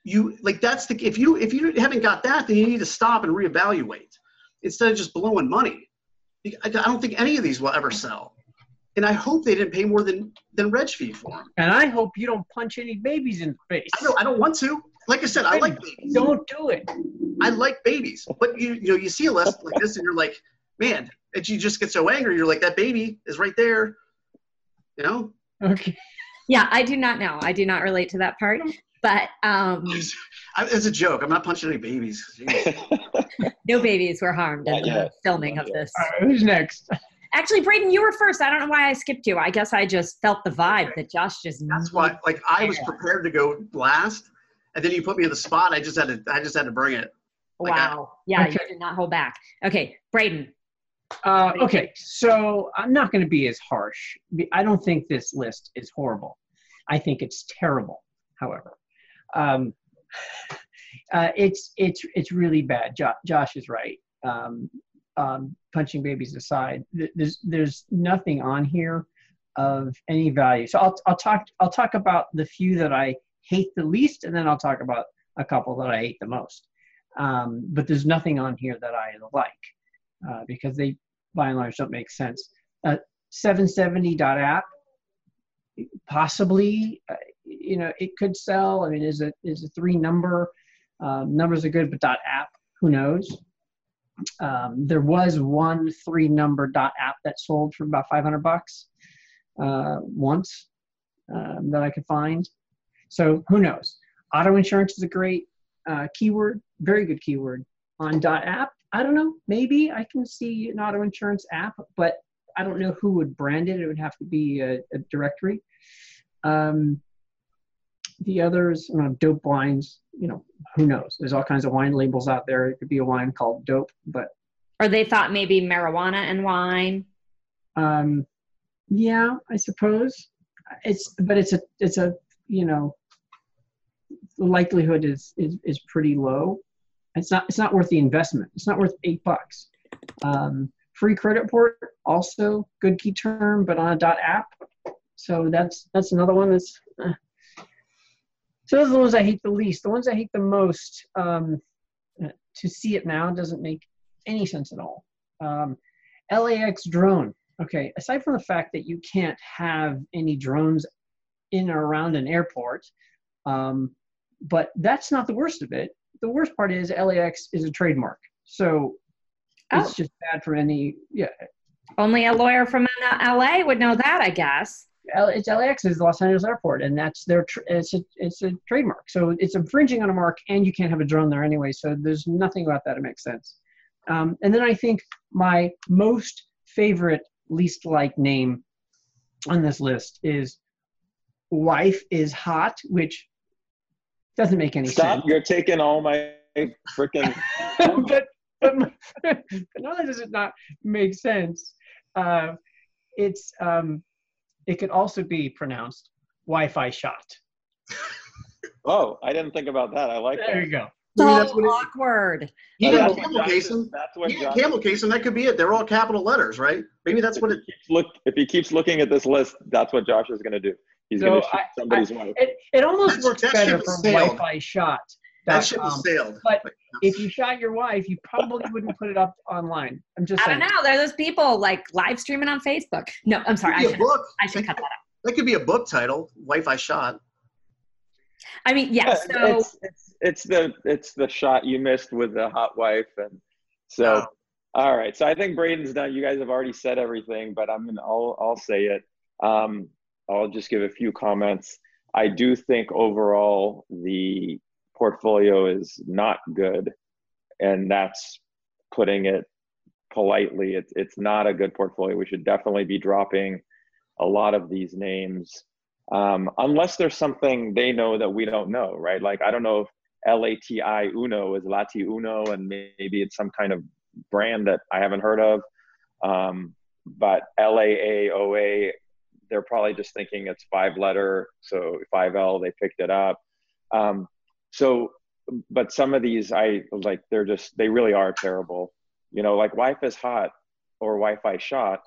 you like that's the if you if you haven't got that then you need to stop and reevaluate instead of just blowing money. I don't think any of these will ever sell and i hope they didn't pay more than than reg fee for them and i hope you don't punch any babies in the face. I don't, I don't want to. Like i said i like babies. Don't do it. I like babies. But you you know you see a list like this and you're like man and you just get so angry you're like that baby is right there you know? Okay. Yeah i do not know. I do not relate to that part. But um, it's a joke. I'm not punching any babies. no babies were harmed in the filming of this. who's next? Actually, Braden, you were first. I don't know why I skipped you. I guess I just felt the vibe that Josh just. That's why, like, I was prepared to go last, and then you put me in the spot. I just had to. I just had to bring it. Like wow. I, yeah, okay. you did not hold back. Okay, Braden. Uh, okay, so I'm not going to be as harsh. I don't think this list is horrible. I think it's terrible. However, um, uh, it's it's it's really bad. Jo- Josh is right. Um, um, punching babies aside, there's there's nothing on here of any value. So I'll I'll talk I'll talk about the few that I hate the least, and then I'll talk about a couple that I hate the most. Um, but there's nothing on here that I like uh, because they by and large don't make sense. Uh, 770.app possibly uh, you know it could sell. I mean, is it is a three number? Um, numbers are good, but .app who knows? Um, there was one three number dot .app that sold for about 500 bucks uh, once um, that I could find. So who knows? Auto insurance is a great uh, keyword, very good keyword on dot .app. I don't know. Maybe I can see an auto insurance app, but I don't know who would brand it. It would have to be a, a directory. Um, the others, know, dope wines, you know, who knows? There's all kinds of wine labels out there. It could be a wine called dope, but. Or they thought maybe marijuana and wine. Um, yeah, I suppose it's, but it's a, it's a, you know, the likelihood is, is, is pretty low. It's not, it's not worth the investment. It's not worth eight bucks. Um, free credit port, also good key term, but on a dot app. So that's, that's another one that's, uh, so those are the ones I hate the least. The ones I hate the most, um, to see it now doesn't make any sense at all. Um, LAX drone. Okay, aside from the fact that you can't have any drones in or around an airport, um, but that's not the worst of it. The worst part is LAX is a trademark, so oh. it's just bad for any. Yeah. Only a lawyer from LA would know that, I guess. It's LAX is Los Angeles Airport, and that's their it's a it's a trademark. So it's infringing on a mark, and you can't have a drone there anyway. So there's nothing about that that makes sense. Um, and then I think my most favorite least like name on this list is wife is hot, which doesn't make any Stop, sense. You're taking all my freaking. but, but, but not only does it not make sense, uh, it's um, it could also be pronounced Wi-Fi shot. oh, I didn't think about that. I like there that. There you go. So that's awkward. You got camel casing. That's what yeah, camel casing. That could be it. They're all capital letters, right? Maybe that's what it. Look, if he keeps looking at this list, that's what Josh is going to do. He's so going to shoot somebody's wife. It, it almost that's, works that better for Wi-Fi shot. That should have sailed. But if you shot your wife, you probably wouldn't put it up online. I'm just. I don't know. There are those people like live streaming on Facebook. No, I'm sorry. I should, book. I should cut that out. That could be a book title. Wife I shot. I mean, yes. Yeah, so it's, it's, it's the it's the shot you missed with the hot wife, and so. Oh. All right, so I think Braden's done. You guys have already said everything, but I'm gonna I'll I'll say it. Um, I'll just give a few comments. I do think overall the portfolio is not good, and that's putting it politely. It's it's not a good portfolio. We should definitely be dropping a lot of these names, um, unless there's something they know that we don't know, right? Like I don't know if LATI Uno is Lati Uno, and maybe it's some kind of brand that I haven't heard of. Um, but LAAOA, they're probably just thinking it's five letter, so 5L, they picked it up. Um, so but some of these i like they're just they really are terrible. You know like wife is hot or wi-fi shot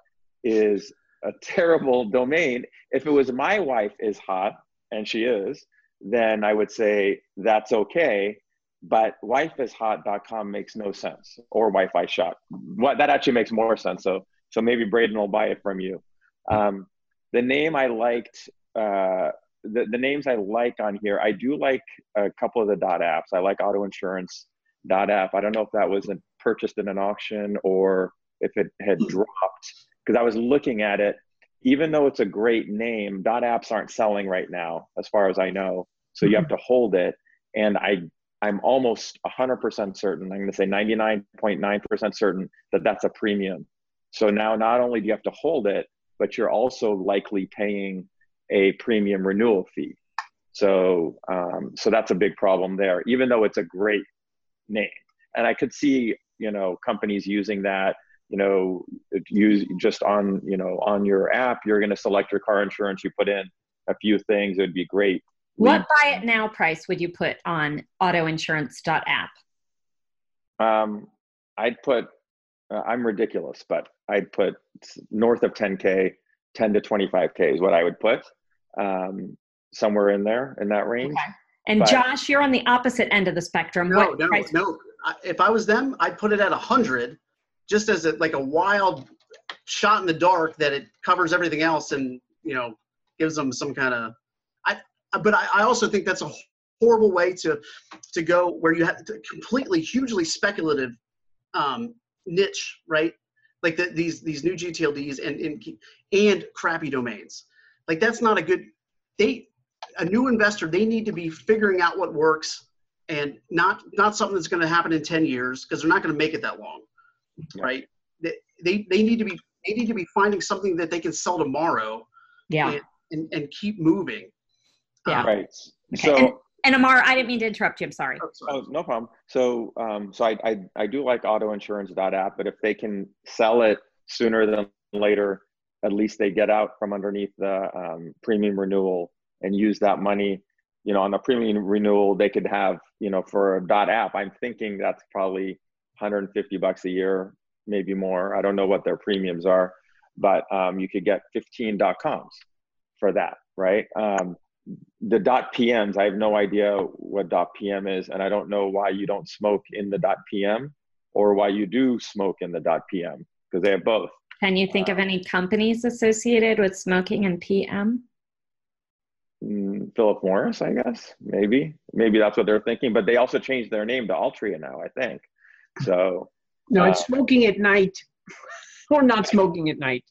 is a terrible domain. If it was my wife is hot and she is then i would say that's okay. But wifeishot.com makes no sense or wi-fi shot. What that actually makes more sense so so maybe braden will buy it from you. Um, the name i liked uh, the, the names I like on here, I do like a couple of the dot apps. I like auto insurance dot app. I don't know if that was purchased in an auction or if it had hmm. dropped because I was looking at it. Even though it's a great name, dot apps aren't selling right now, as far as I know. So you have hmm. to hold it. And I, I'm almost 100% certain. I'm going to say 99.9% certain that that's a premium. So now not only do you have to hold it, but you're also likely paying a premium renewal fee. So, um, so that's a big problem there, even though it's a great name. And I could see, you know, companies using that, you know, use just on, you know, on your app, you're going to select your car insurance, you put in a few things, it would be great. What buy it now price would you put on autoinsurance.app? Um, I'd put, uh, I'm ridiculous, but I'd put north of 10K 10 to 25k is what I would put um, somewhere in there in that range. Okay. And But- Josh, you're on the opposite end of the spectrum. No, what no, price? no. I- If I was them, I'd put it at a hundred, just as a, like a wild shot in the dark that it covers everything else and you know gives them some kind of. I but I, I also think that's a horrible way to to go where you have to completely hugely speculative um, niche, right? Like the, these these new GTLDs and and and crappy domains. Like that's not a good. They a new investor they need to be figuring out what works and not not something that's going to happen in 10 years because they're not going to make it that long Yeah. right they, they they need to be they need to be finding something that they can sell tomorrow Yeah. and and keep moving Yeah. Um, Right. Okay, So And Amar, I didn't mean to interrupt you. I'm sorry. oh, sorry. Oh, no problem. So, um, so I, I, I do like autoinsurance.app, but if they can sell it sooner than later, at least they get out from underneath the um, premium renewal and use that money. You know, on the premium renewal, they could have, you know, for a dot app. I'm thinking that's probably 150 bucks a year, maybe more. I don't know what their premiums are, but um, you could get 15 dot coms for that, right? Um, the dot PMs, I have no idea what dot PM is, and I don't know why you don't smoke in the dot PM or why you do smoke in the dot PM because they have both. Can you think of any companies associated with smoking and PM? Mm, Philip Morris, I guess, maybe, maybe that's what they're thinking. But they also changed their name to Altria now, I think. So No, it's Uh, smoking at night or not smoking at night.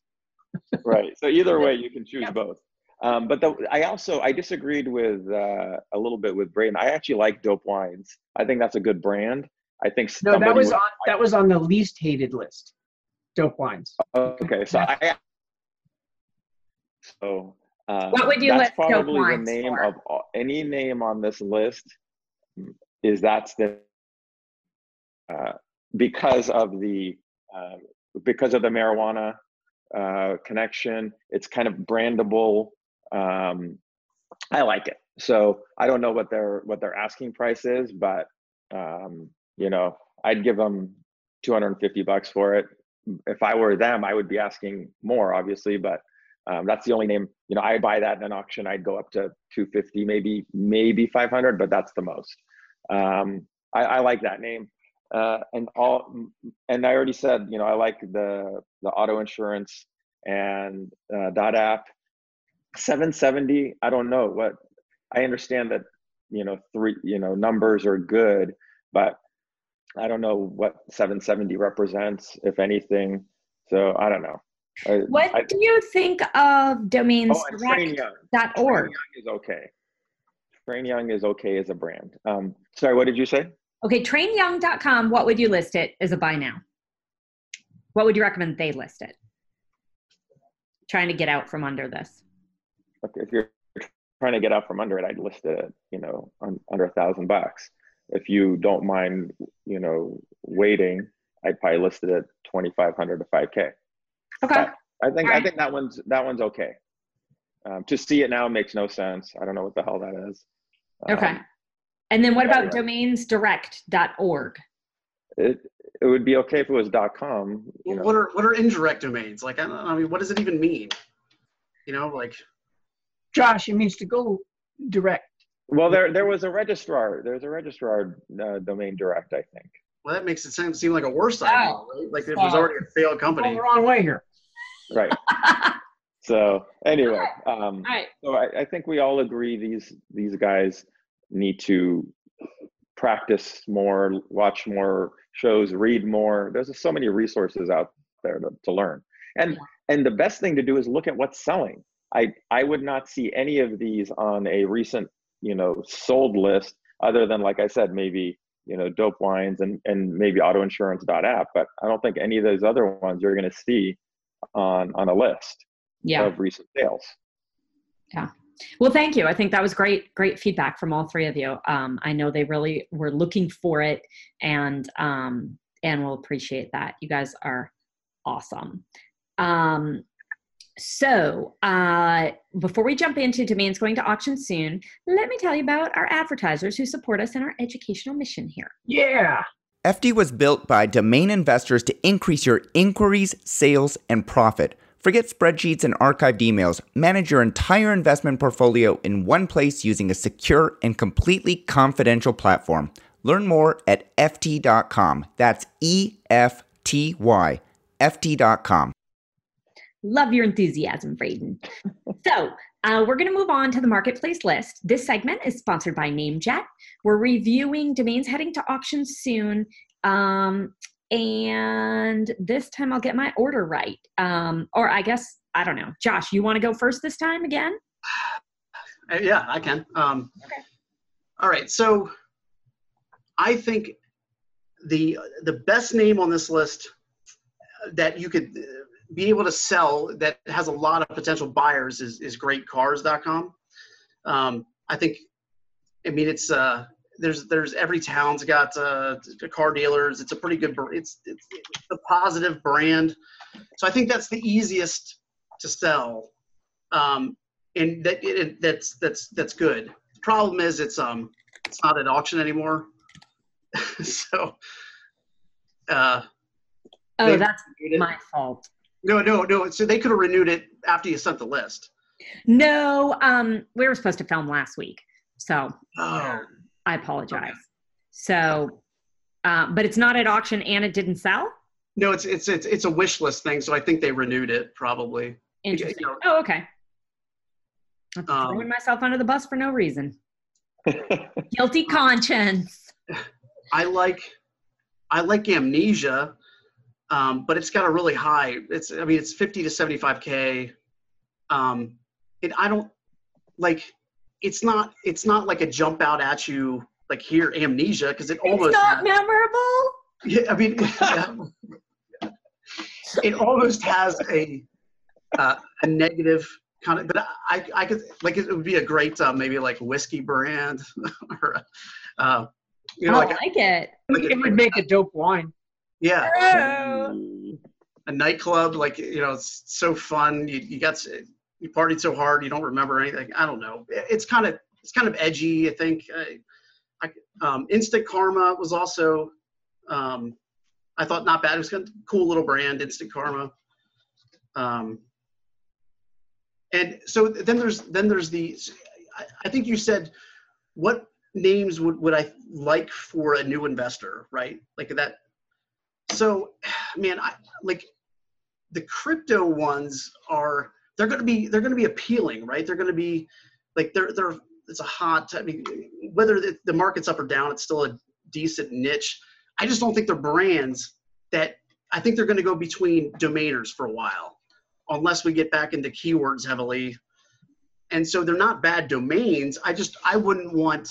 right. So either way, you can choose Yeah. both. Um, but the, I also I disagreed with uh, a little bit with Braden. I actually like Dope Wines. I think that's a good brand. I think No, that was would- on that was on the least hated list. Dope wines. Okay, so I. So. Um, What would you that's probably the name for? of all, any name on this list is that's the uh, because of the uh, because of the marijuana uh, connection. It's kind of brandable. Um, I like it. So I don't know what their what their asking price is, but um, you know, I'd give them 250 bucks for it. If I were them, I would be asking more, obviously, but um, that's the only name. You know, I buy that in an auction. I'd go up to 250, maybe maybe 500, but that's the most. Um, I, I like that name, uh, and all. And I already said, you know, I like the the auto insurance and uh, dot app. 770. I don't know what. I understand that you know three you know numbers are good, but I don't know what 770 represents, if anything. So I don't know. I- What I- do you think of domains oh, Train Young. dot org? Young is okay. Train Young is okay as a brand. Um, sorry, what did you say? Okay, trainyoung.com. What would you list it as a buy now? What would you recommend they list it? Trying to get out from under this. Okay, if you're trying to get out from under it, I'd list it, you know, un, under a thousand bucks. If you don't mind, you know, waiting, I'd probably list it at 2,500 to 5K. Okay. I think I think that one's that one's okay. Um, to see it now makes no sense. I don't know what the hell that is. Okay. Um, And then what yeah, about yeah. domainsdirect.org? it it would be okay if it was dot .com. You Well, know. what are what are indirect domains like I, don't, I mean what does it even mean you know like Josh, it means to go direct. Well, there there was a registrar. There's a registrar uh, domain direct, I think. well that makes it seem, seem like a worse idea right? like it was already a failed Going company the wrong way here. Right. so anyway, um, All right. so I, I think we all agree these these guys need to practice more, watch more shows, read more. There's so many resources out there to, to learn. And and the best thing to do is look at what's selling. I I would not see any of these on a recent, you know, sold list other than like I said, maybe you know, dope wines and and maybe autoinsurance.app. But I don't think any of those other ones you're going to see on on a list Yeah. of recent sales. Yeah. Well, thank you. I think that was great, great feedback from all three of you. Um, I know they really were looking for it, and um, and we'll appreciate that. You guys are awesome. Um, so, uh, before we jump into domains going to auction soon, let me tell you about our advertisers who support us in our educational mission here. Yeah. Efty was built by domain investors to increase your inquiries, sales, and profit Forget spreadsheets and archived emails. Manage your entire investment portfolio in one place using a secure and completely confidential platform. Learn more at Efty.com. That's E F T Y, Efty.com. Love your enthusiasm, Braden. so, uh, we're going to move on to the marketplace list. This segment is sponsored by NameJet. We're reviewing domains heading to auction soon. Um, and this time I'll get my order right. Um, or I guess, I don't know. Josh, you want to go first this time again? Uh, yeah, I can. Um, Okay. All right. So I think the the best name on this list that you could be able to sell that has a lot of potential buyers is is greatcars.com. Um, I think, I mean, it's uh, there's there's every town's got uh, car dealers. It's a pretty good. It's it's, it's a positive brand. So I think that's the easiest to sell, um, and that it, that's that's that's good. The problem is it's um it's not at auction anymore. so uh, Oh, that's my fault. No no no. So they could have renewed it after you sent the list. No, um, we were supposed to film last week. So Oh, I apologize. So, uh, but it's not at auction and it didn't sell? no, it's it's it's it's a wish list thing. So I think they renewed it probably. Interesting. You know, Oh, okay. I'm Um, throwing myself under the bus for no reason. Guilty conscience. I like I like amnesia, um, but it's got a really high. It's I mean it's fifty to seventy five k. Um, and I don't like. It's not. It's not like a jump out at you like here amnesia because it It's almost. not has- memorable. yeah, I mean, it almost has a uh, a negative kind of. But I I could like it would be a great uh, maybe like whiskey brand or. Uh, you know, I like, like it. like It would make a dope wine. Yeah, Oh. a nightclub like you know it's so fun. You, you got you partied so hard you don't remember anything. I don't know. It's kind of it's kind of edgy i think. I, I, um, instant karma was also um, i thought not bad. It was kind of cool little brand instant karma. Um, and so then there's then there's the I, I think you said what names would, would i like for a new investor right? Like that so man i like the crypto ones are they're going to be they're going to be appealing right? They're going to be like they're they're it's a hot i mean whether the, the market's up or down it's still a decent niche. I just don't think they're brands that i think they're going to go between domainers for a while unless we get back into keywords heavily. And so they're not bad domains. I just i wouldn't want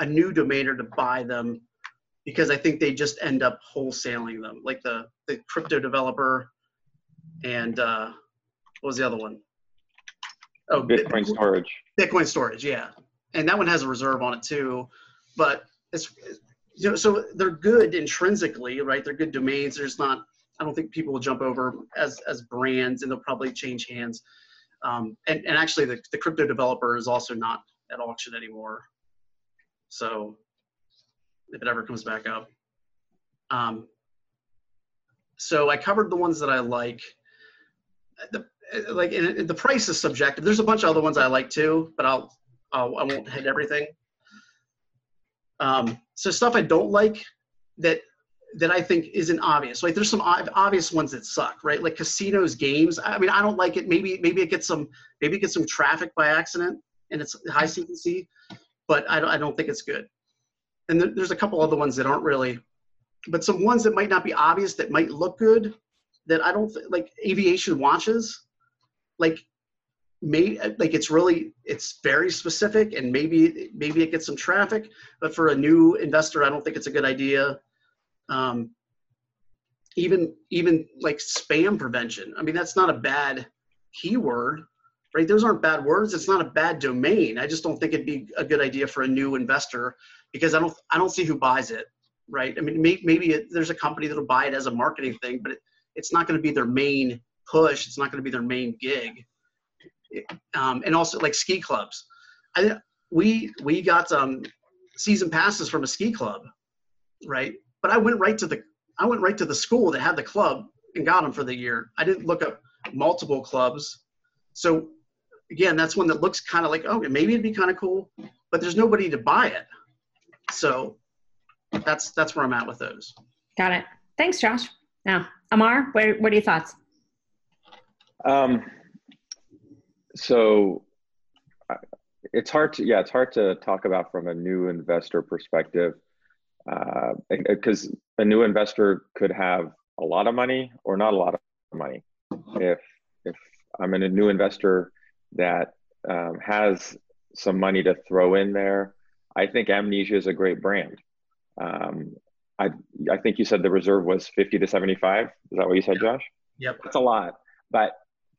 a new domainer to buy them because I think they just end up wholesaling them, like the the crypto developer and uh, what was the other one? Oh, Bit- Bitcoin storage. Bitcoin storage, yeah, and that one has a reserve on it too. But it's you know, so they're good intrinsically, right? They're good domains. There's not. I don't think people will jump over as as brands, and they'll probably change hands. Um, and and actually, the the crypto developer is also not at auction anymore. So if it ever comes back up. Um, so I covered the ones that I like. The like the price is subjective. There's a bunch of other ones I like too, but I'll, I'll I won't hit everything. Um, so stuff I don't like that that I think isn't obvious. Like there's some obvious ones that suck, right? Like casinos, games. I mean, I don't like it. Maybe maybe it gets some maybe it gets some traffic by accident and it's high CPC, but I don't, I don't think it's good. And there, there's a couple other ones that aren't really, but some ones that might not be obvious that might look good that I don't think like aviation watches, like may like it's really it's very specific and maybe maybe it gets some traffic, but for a new investor, I don't think it's a good idea. Um, even even like spam prevention. I mean, that's not a bad keyword, right? Those aren't bad words. It's not a bad domain. I just don't think it'd be a good idea for a new investor because I don't I don't see who buys it, right? I mean, may, maybe it, there's a company that'll buy it as a marketing thing, but it, it's not going to be their main push. It's not going to be their main gig. Um, and also like ski clubs, I we we got um, season passes from a ski club, right? But I went right to the I went right to the school that had the club and got them for the year. I didn't look up multiple clubs. So again, that's one that looks kind of like, oh, maybe it'd be kind of cool, but there's nobody to buy it. So that's that's where I'm at with those. Got it. Thanks, Josh. Now, Amar, what, what are your thoughts? Um, so uh, it's hard to yeah, it's hard to talk about from a new investor perspective because uh, a new investor could have a lot of money or not a lot of money. If if I'm in a new investor that um, has some money to throw in there, I think Amnesia is a great brand. Um, I I think you said the reserve was 50 to 75. Is that what you said, Josh? Yep. That's a lot, but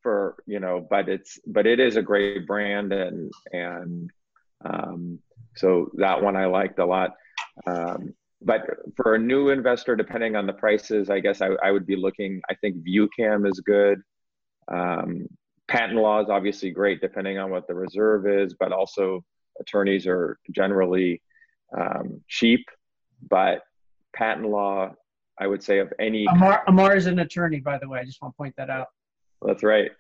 for you know, but it's but it is a great brand and and um, so that one I liked a lot. Um, but for a new investor, depending on the prices, I guess I, I would be looking. I think ViewCam is good. Um, patent law is obviously great, depending on what the reserve is, but also attorneys are generally um, cheap. But patent law, I would say, of any. Amar, Amar is an attorney, by the way. I just want to point that out. That's right.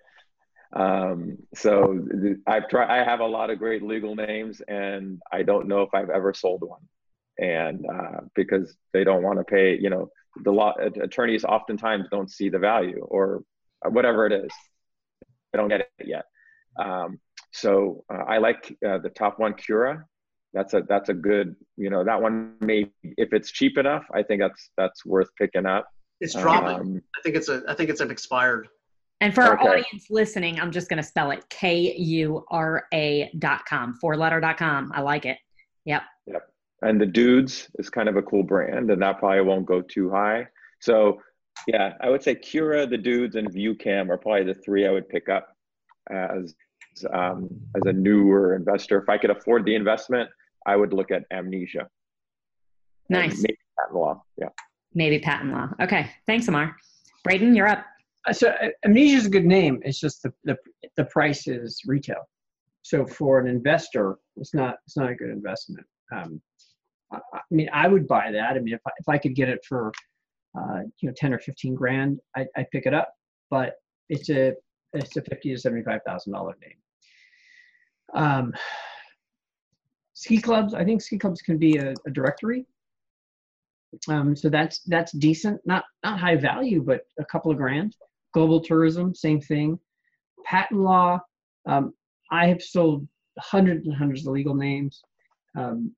Um, so I've tried. I have a lot of great legal names, and I don't know if I've ever sold one and uh, because they don't want to pay you know the law attorneys oftentimes don't see the value or whatever it is they don't get it yet um, so uh, i like uh, the top one kura. That's a that's a good you know that one may if it's cheap enough i think that's that's worth picking up. It's dropping. Um, i think it's a i think it's an expired. And for our okay. audience listening i'm just going to spell it k-u-r-a dot com four letter dot com. I like it. Yep. Yep. And the dudes is kind of a cool brand and that probably won't go too high. So yeah i would say kura the dudes and viewcam are probably the three i would pick up as um, as a newer investor if i could afford the investment i would look at amnesia. Nice. maybe patent law yeah. Maybe patent law. Okay. Thanks amar. Braden you're up. Uh, so uh, amnesia is a good name. It's just the, the the price is retail. So for an investor it's not it's not a good investment. Um, I mean, I would buy that. I mean, if I, if I could get it for, uh, you know, 10 or 15 grand, I, I'd pick it up, but it's a, it's a 50 to $75,000 name. Um, ski clubs, I think ski clubs can be a, a directory. Um, so that's, that's decent, not, not high value, but a couple of grand. Global tourism, same thing. Patent law, um, I have sold hundreds and hundreds of legal names. Um,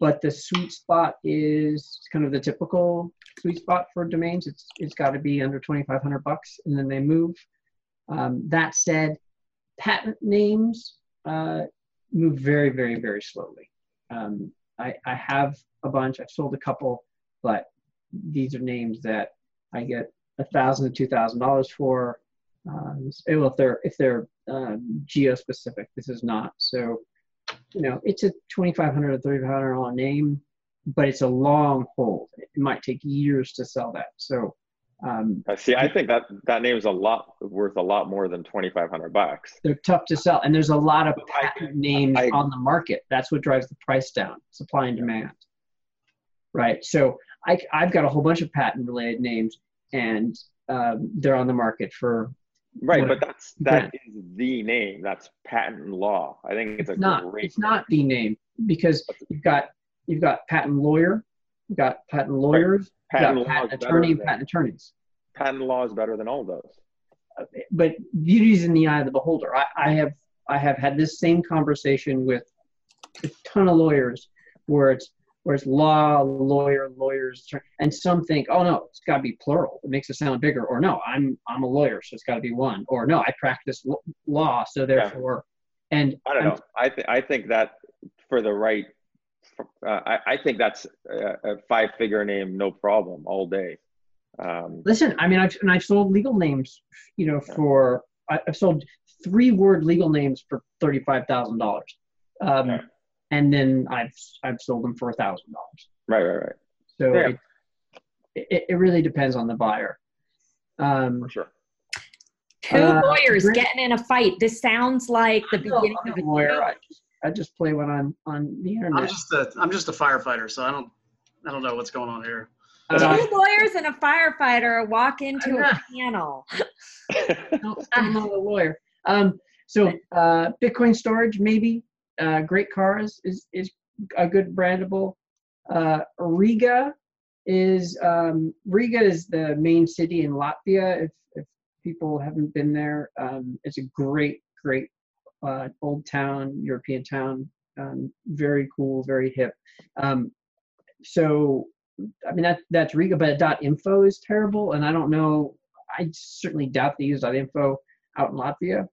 but the sweet spot is kind of the typical sweet spot for domains. It's it's got to be under 2,500 bucks, and then they move. Um, that said, patent names uh, move very, very, very slowly. Um, I, I have a bunch. I've sold a couple, but these are names that I get a thousand to two thousand dollars for. Um, well, if they're if they're um, geo specific, this is not. So you know, it's a 2,500 or 3,500 dollar name, but it's a long hold. It might take years to sell that. So, um, see, I think that that name is a lot worth a lot more than 2,500 bucks. They're tough to sell, and there's a lot of patent names I, on the market. That's what drives the price down, supply and demand. Right. So I, I've got a whole bunch of patent related names, and um, they're on the market for Right, but that's that is the name. That's patent law. I think it's, it's a not. great. It's name. not the name because you've got you've got patent lawyer, you've got patent lawyers, right. Patent, patent attorney, patent attorneys. Patent law is better than all of those. But beauty is in the eye of the beholder. I, I have I have had this same conversation with a ton of lawyers where it's where it's law, lawyer, lawyers, and some think, oh no, it's got to be plural. It makes it sound bigger. Or no, I'm I'm a lawyer, so it's got to be one. Or no, I practice law, so therefore. Yeah. And I don't know. I th- I think that for the right, uh, I I think that's a, a five figure name, no problem, all day. Um, Listen, I mean, I've and I've sold legal names, you know, for I've sold three word legal names for thirty five thousand um, dollars and then I've I've sold them for a thousand dollars. Right, right, right. So yeah. it, it, it really depends on the buyer. Um, for sure. Two uh, lawyers getting in a fight. This sounds like the beginning of a lawyer. I just, I just play one on on the internet. I'm just a I'm just a firefighter, so I don't I don't know what's going on here. Uh, Two lawyers and a firefighter walk into a panel. no, I'm not a lawyer. Um, so uh, Bitcoin storage, maybe. Uh, Great Cars is is a good brandable. Uh, Riga is um, Riga is the main city in Latvia. If if people haven't been there, um, it's a great great uh, old town, European town. Um, very cool, very hip. Um, so I mean that that's Riga, but .info is terrible, and I don't know. I certainly doubt they use .info out in Latvia.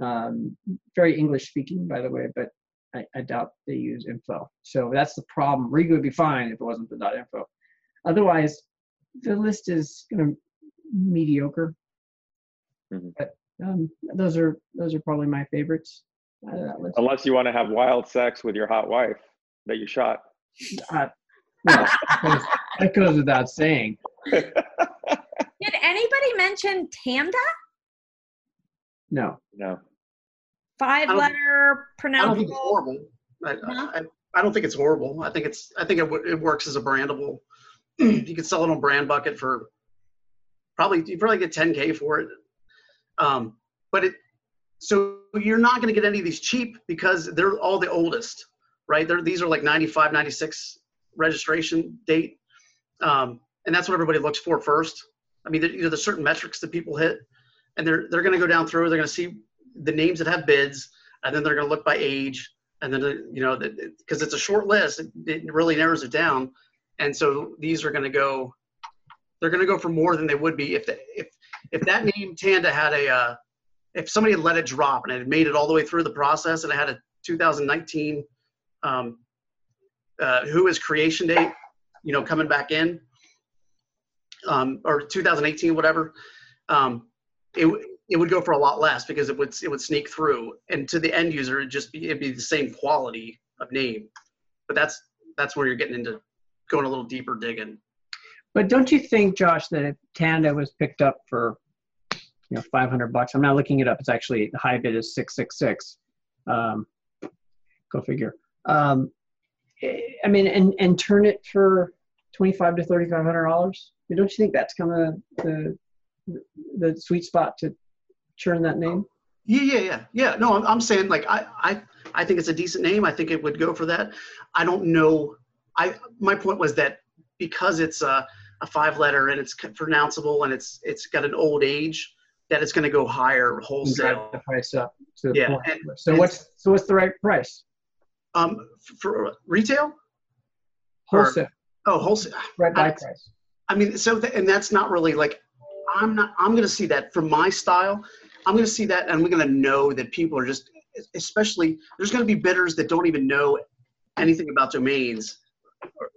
Um, very English speaking, by the way, but I, I, doubt they use info. So that's the problem. Riga would be fine if it wasn't the .info. Otherwise, the list is kind of mediocre. Mhm. But um, those are those are probably my favorites. out of that list. Unless you want to have wild sex with your hot wife that you shot. Uh, well, that goes- without saying. Did anybody mention Tanda? No. No. Five don't- letter I don't think it's pronounceable. horrible. I, No? I, I don't think it's horrible. I think it's I think it, it works as a brandable. you could sell it on BrandBucket for probably you probably get 10k for it. Um, but it so you're not going to get any of these cheap because they're all the oldest, right? They're, these are like 95, 96 registration date, um, and that's what everybody looks for first. I mean, you know, there's certain metrics that people hit, and they're they're going to go down through. They're going to see the names that have bids, and then they're going to look by age, and then you know because it's a short list, it, it really narrows it down, and so these are going to go. They're going to go for more than they would be if the, if if that name Tanda had a uh, if somebody had let it drop and it had made it all the way through the process and it had a 2019 um, uh, who is creation date, you know, coming back in, um, or 2018, whatever, um, it it would go for a lot less because it would it would sneak through, and to the end user, it'd just be it'd be the same quality of name, but that's that's where you're getting into going a little deeper digging. But don't you think, Josh, that if Tanda was picked up for, you know, 500 bucks, I'm not looking it up. It's actually the high bid is 666. Um, go figure. Um, I mean, and and turn it for 25 to 3,500 dollars. Don't you think that's kind of the the sweet spot to churn that name? Yeah, yeah, yeah, yeah. No, I'm, I'm saying like I, I, I think it's a decent name. I think it would go for that. I don't know. I my point was that because it's a, a five letter and it's pronounceable and it's it's got an old age that it's going to go higher wholesale. the price up to the Yeah, and- So what's so what's the right price? Um, for retail? Or- Wholesale, Oh, wholesale. right buy I- price. I mean, so th- and that's not really like I'm not. I'm going to see that for my style. I'm going to see that, and we're going to know that people are just, especially there's going to be bidders that don't even know anything about domains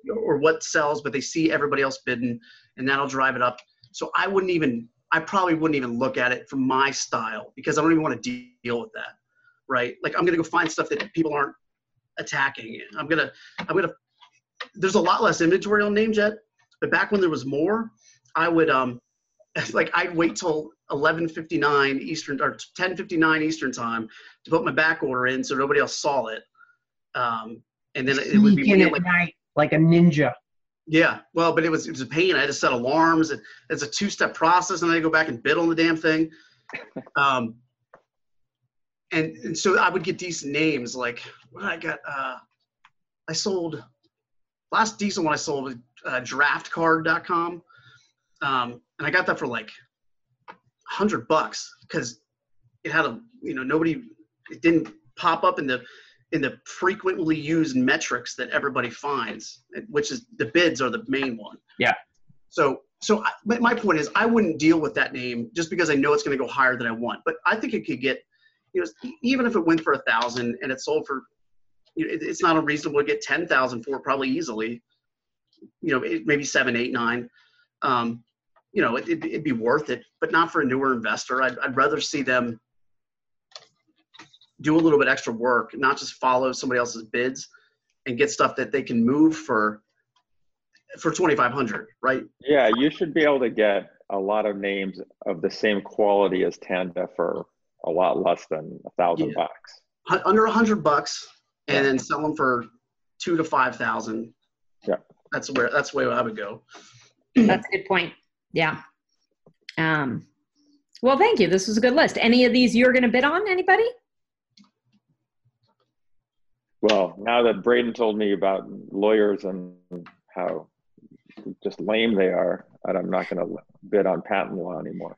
or, what sells, but they see everybody else bidding, and that'll drive it up. So I wouldn't even. I probably wouldn't even look at it from my style because I don't even want to deal with that, right? Like I'm going to go find stuff that people aren't attacking. I'm gonna. I'm gonna. There's a lot less inventory on NameJet but back when there was more, I would um like I'd wait till 11:59 Eastern or 10:59 Eastern time to put my back order in so nobody else saw it. Um, and then it would be in like night like a ninja. yeah, well, but it was it was a pain. I had to set alarms. It, it's a two step process, and I go back and bid on the damn thing. Um, and, and so I would get decent names. Like what I got? Uh, I sold last decent one I sold was uh, draftcard.com, um, and I got that for like hundred bucks because it had a you know nobody it didn't pop up in the in the frequently used metrics that everybody finds, which is the bids are the main one. Yeah. So, so I, but my point is, I wouldn't deal with that name just because I know it's going to go higher than I want. But I think it could get, you know, even if it went for a thousand and it sold for, you know, it, it's not unreasonable to get ten thousand for probably easily. You know, it, maybe seven, eight, nine. Um, you know, it, it'd, it'd be worth it, but not for a newer investor. I'd, I'd rather see them do a little bit extra work, not just follow somebody else's bids and get stuff that they can move for for 2500 right Yeah, you should be able to get a lot of names of the same quality as Tanda for a lot less than a thousand Yeah. bucks. Hun- under a hundred bucks and Yeah. then sell them for two to five thousand Yeah. That's where that's where I would go. That's a good point. Yeah. Um, well, thank you. This was a good list. Any of these you're going to bid on? Anybody? Well, now that Braden told me about lawyers and how just lame they are, and I'm not going to bid on patent law anymore.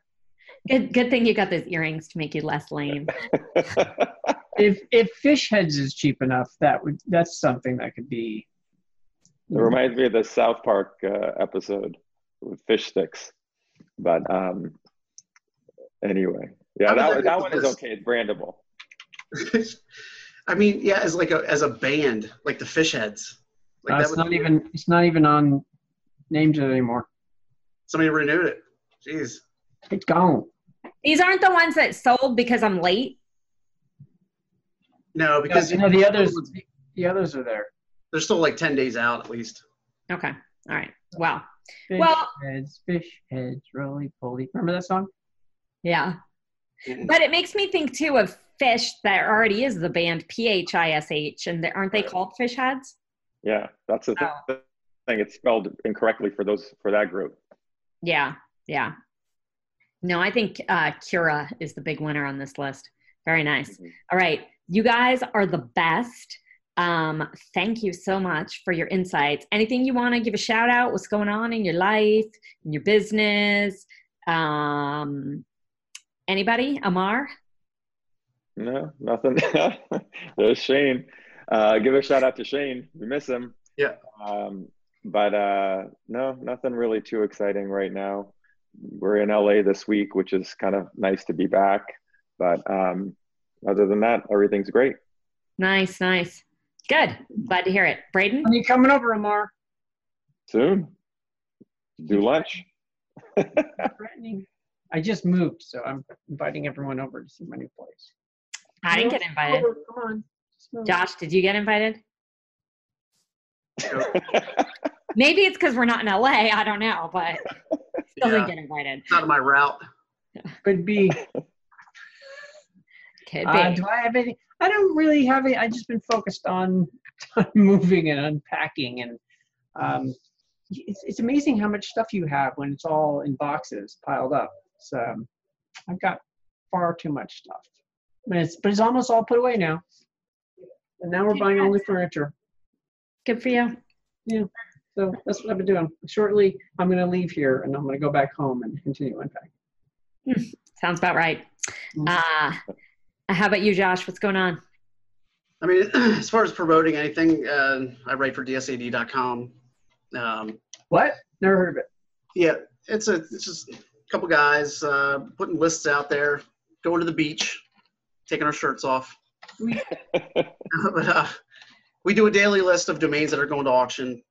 Good, good thing you got those earrings to make you less lame. If if fish heads is cheap enough, that would that's something that could be. It reminds me of the South Park uh, episode with fish sticks. But um, anyway, yeah, that, that that one is okay. It's brandable. I mean, yeah, as like a as a band, like the Fish Heads. Like Uh, that it's not be- even it's not even on names anymore. somebody renewed it. Jeez. It's gone. These aren't the ones that sold because I'm late. No, because you know the others the others are there. they're still like ten days out at least. Okay. All right. Wow. Fish Well- heads, fish heads, roly poly. Remember that song? Yeah. But it makes me think too of fish that already is the band P H I S H, and they- aren't they called fish heads? Yeah, that's the Oh. thing. It's spelled incorrectly for those for that group. Yeah. Yeah. No, I think uh, kura is the big winner on this list. Very nice. All right. You guys are the best. Um, thank you so much for your insights. Anything you want to give a shout out? What's going on in your life, in your business? Um, anybody? Amar? No, nothing. There's Shane. Uh, give a shout out to Shane. We miss him. Yeah. Um, but uh, no, nothing really too exciting right now. We're in LA this week, which is kind of nice to be back. But um, other than that, everything's great. Nice, nice. Good. Glad to hear it. Braden? When are you coming over, Amar? Soon, do lunch. I just moved, so I'm inviting everyone over to see my new place. I didn't get invited. Over, come on. Just move. Josh, did you get invited? Maybe it's because we're not in LA. I don't know, but still didn't get invited. It's out of my route. Could be. Could Uh, be. do I have any? I don't really have any. I've just been focused on, on moving and unpacking, and um, it's, it's amazing how much stuff you have when it's all in boxes piled up. So um, I've got far too much stuff, but it's but it's almost all put away now. And now we're buying only furniture. Good for you. Yeah. So that's what I've been doing. Shortly, I'm going to leave here and I'm going to go back home and continue unpacking. Sounds about right. Mm. Uh, how about you, Josh? What's going on? I mean, as far as promoting anything, uh, I write for DSAD.com. Um, What? Never heard of it. yeah, it's a it's just a couple guys uh, putting lists out there, going to the beach, taking our shirts off. but uh, we do a daily list of domains that are going to auction,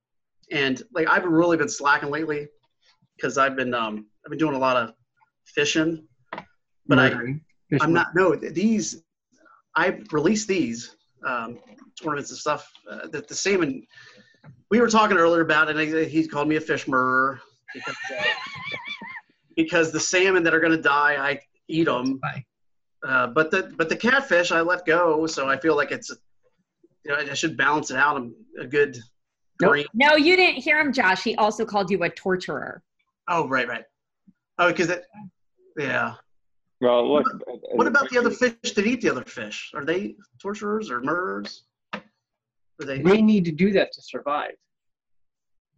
and like I've really been slacking lately because I've been um, I've been doing a lot of fishing. But I, I'm not. No, these. I released these um, tournaments and stuff. Uh, the, the salmon. We were talking earlier about it. And he, he called me a fish murderer because, uh, because the salmon that are going to die, I eat them. Bye. Uh, but the but the catfish I let go, so I feel like it's. You know, I should balance it out. I'm a good. Nope. No, you didn't hear him, Josh. He also called you a torturer. Oh right, right. Oh, because it. Yeah. well, look. What about the other fish that eat the other fish? Are they torturers or murderers? Are they? They need to do that to survive.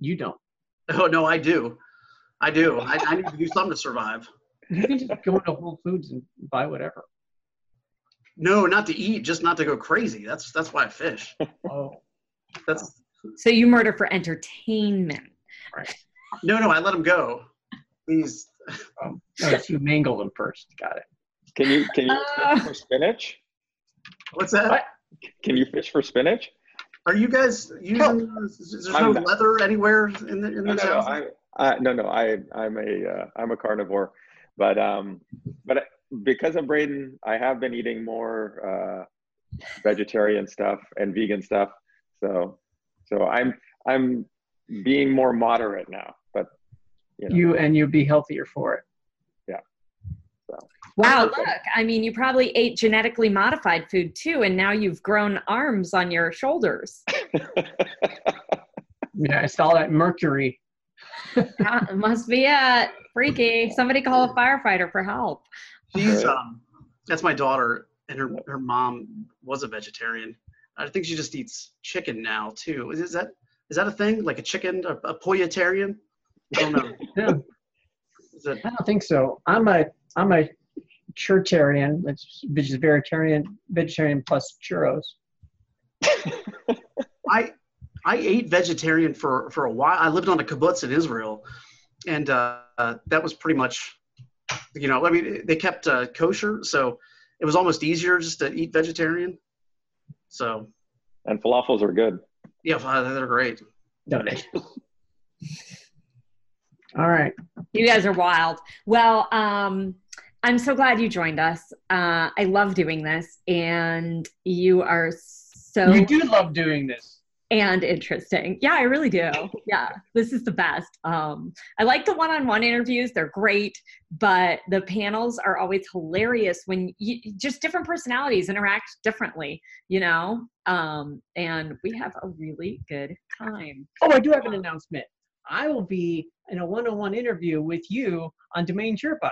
You don't. Oh no, I do. I do. I, I need to do something to survive. You can just go into Whole Foods and buy whatever. No, not to eat, just not to go crazy. That's that's why I fish. Oh. That's So you murder for entertainment. Right. no, no. I let them go. These. Um, no, you mangle them first. Got it. Can you can you Uh. fish for spinach? What's that? What? Can you fish for spinach? Are you guys using? Is there no not. leather anywhere in the in No, this no, no. house? I, I, no, no. I, I'm a, uh, I'm a carnivore, but, um, but because of Braden, I have been eating more uh, vegetarian stuff and vegan stuff. So, so I'm, I'm being more moderate now. But you know, You and you'd be healthier for it. Yeah. So. Wow, look. I mean, you probably ate genetically modified food too, and now you've grown arms on your shoulders. Yeah, it's all that mercury. Yeah, it must be it. Freaky. Somebody call a firefighter for help. She's um, that's my daughter, and her her mom was a vegetarian. I think she just eats chicken now too. Is, is that is that a thing? Like a chicken, a, a? I don't know. Yeah, Is it, I don't think so. I'm a I'm a churcharian, which which is vegetarian vegetarian plus churros. I I ate vegetarian for for a while. I lived on a kibbutz in Israel, and uh, uh, that was pretty much, you know, I mean, they kept uh, kosher, so it was almost easier just to eat vegetarian. So And falafels are good. yeah, they're great. Don't they? All right. You guys are wild. Well, um, I'm so glad you joined us. Uh, I love doing this, and you are so You do love doing this. And interesting. Yeah, I really do. Yeah, this is the best. Um, I like the one-on-one interviews; they're great, but the panels are always hilarious when you just different personalities interact differently. You know, um, and we have a really good time. Oh, I do have an announcement. I will be in a one-on-one interview with you on DomainSherpa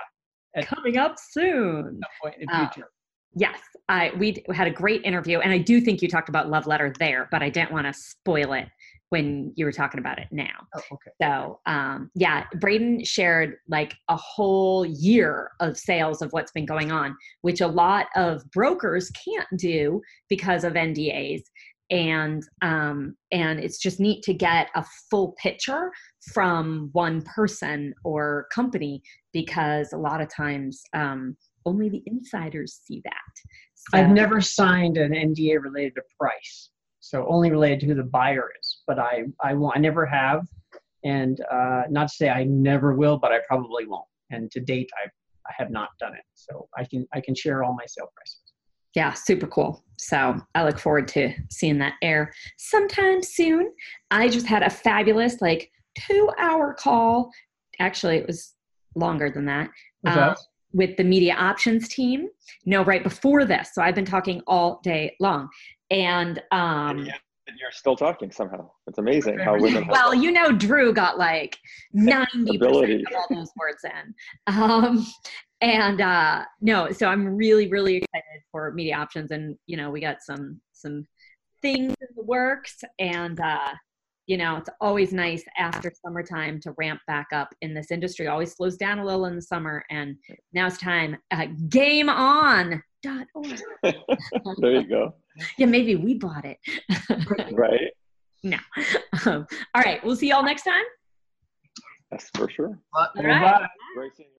at Coming up soon. point in the Oh. future. Yes, I we had a great interview, and I do think you talked about love letter there, but I didn't want to spoil it when you were talking about it now. Oh, okay. So, um, yeah, Braden shared like a whole year of sales of what's been going on, which a lot of brokers can't do because of NDAs. And um, and it's just neat to get a full picture from one person or company because a lot of times um, only the insiders see that. I've never signed an NDA related to price, so only related to who the buyer is. But I, I won't. I never have, and uh, not to say I never will, but I probably won't. And to date, I, I have not done it. So I can, I can share all my sale prices. yeah, super cool. So I look forward to seeing that air sometime soon. I just had a fabulous, like, two hour call. Actually, it was longer than that us? With the media options team. No, right before this. So I've been talking all day long. And, um, and you're still talking somehow. It's amazing how women well, you know, Drew got like 90% Ability. of all those words in. Um, and uh, no, so I'm really, really excited for media options. And, you know, we got some, some things in the works and, uh, you know, it's always nice after summertime to ramp back up in this industry. Always slows down a little in the summer, and now it's time. Uh, game on. Dot org. there you go. Yeah, maybe we bought it. Right. no. Um, all right, we'll see y'all next time. That's for sure. But All right. Bye. Great seeing you.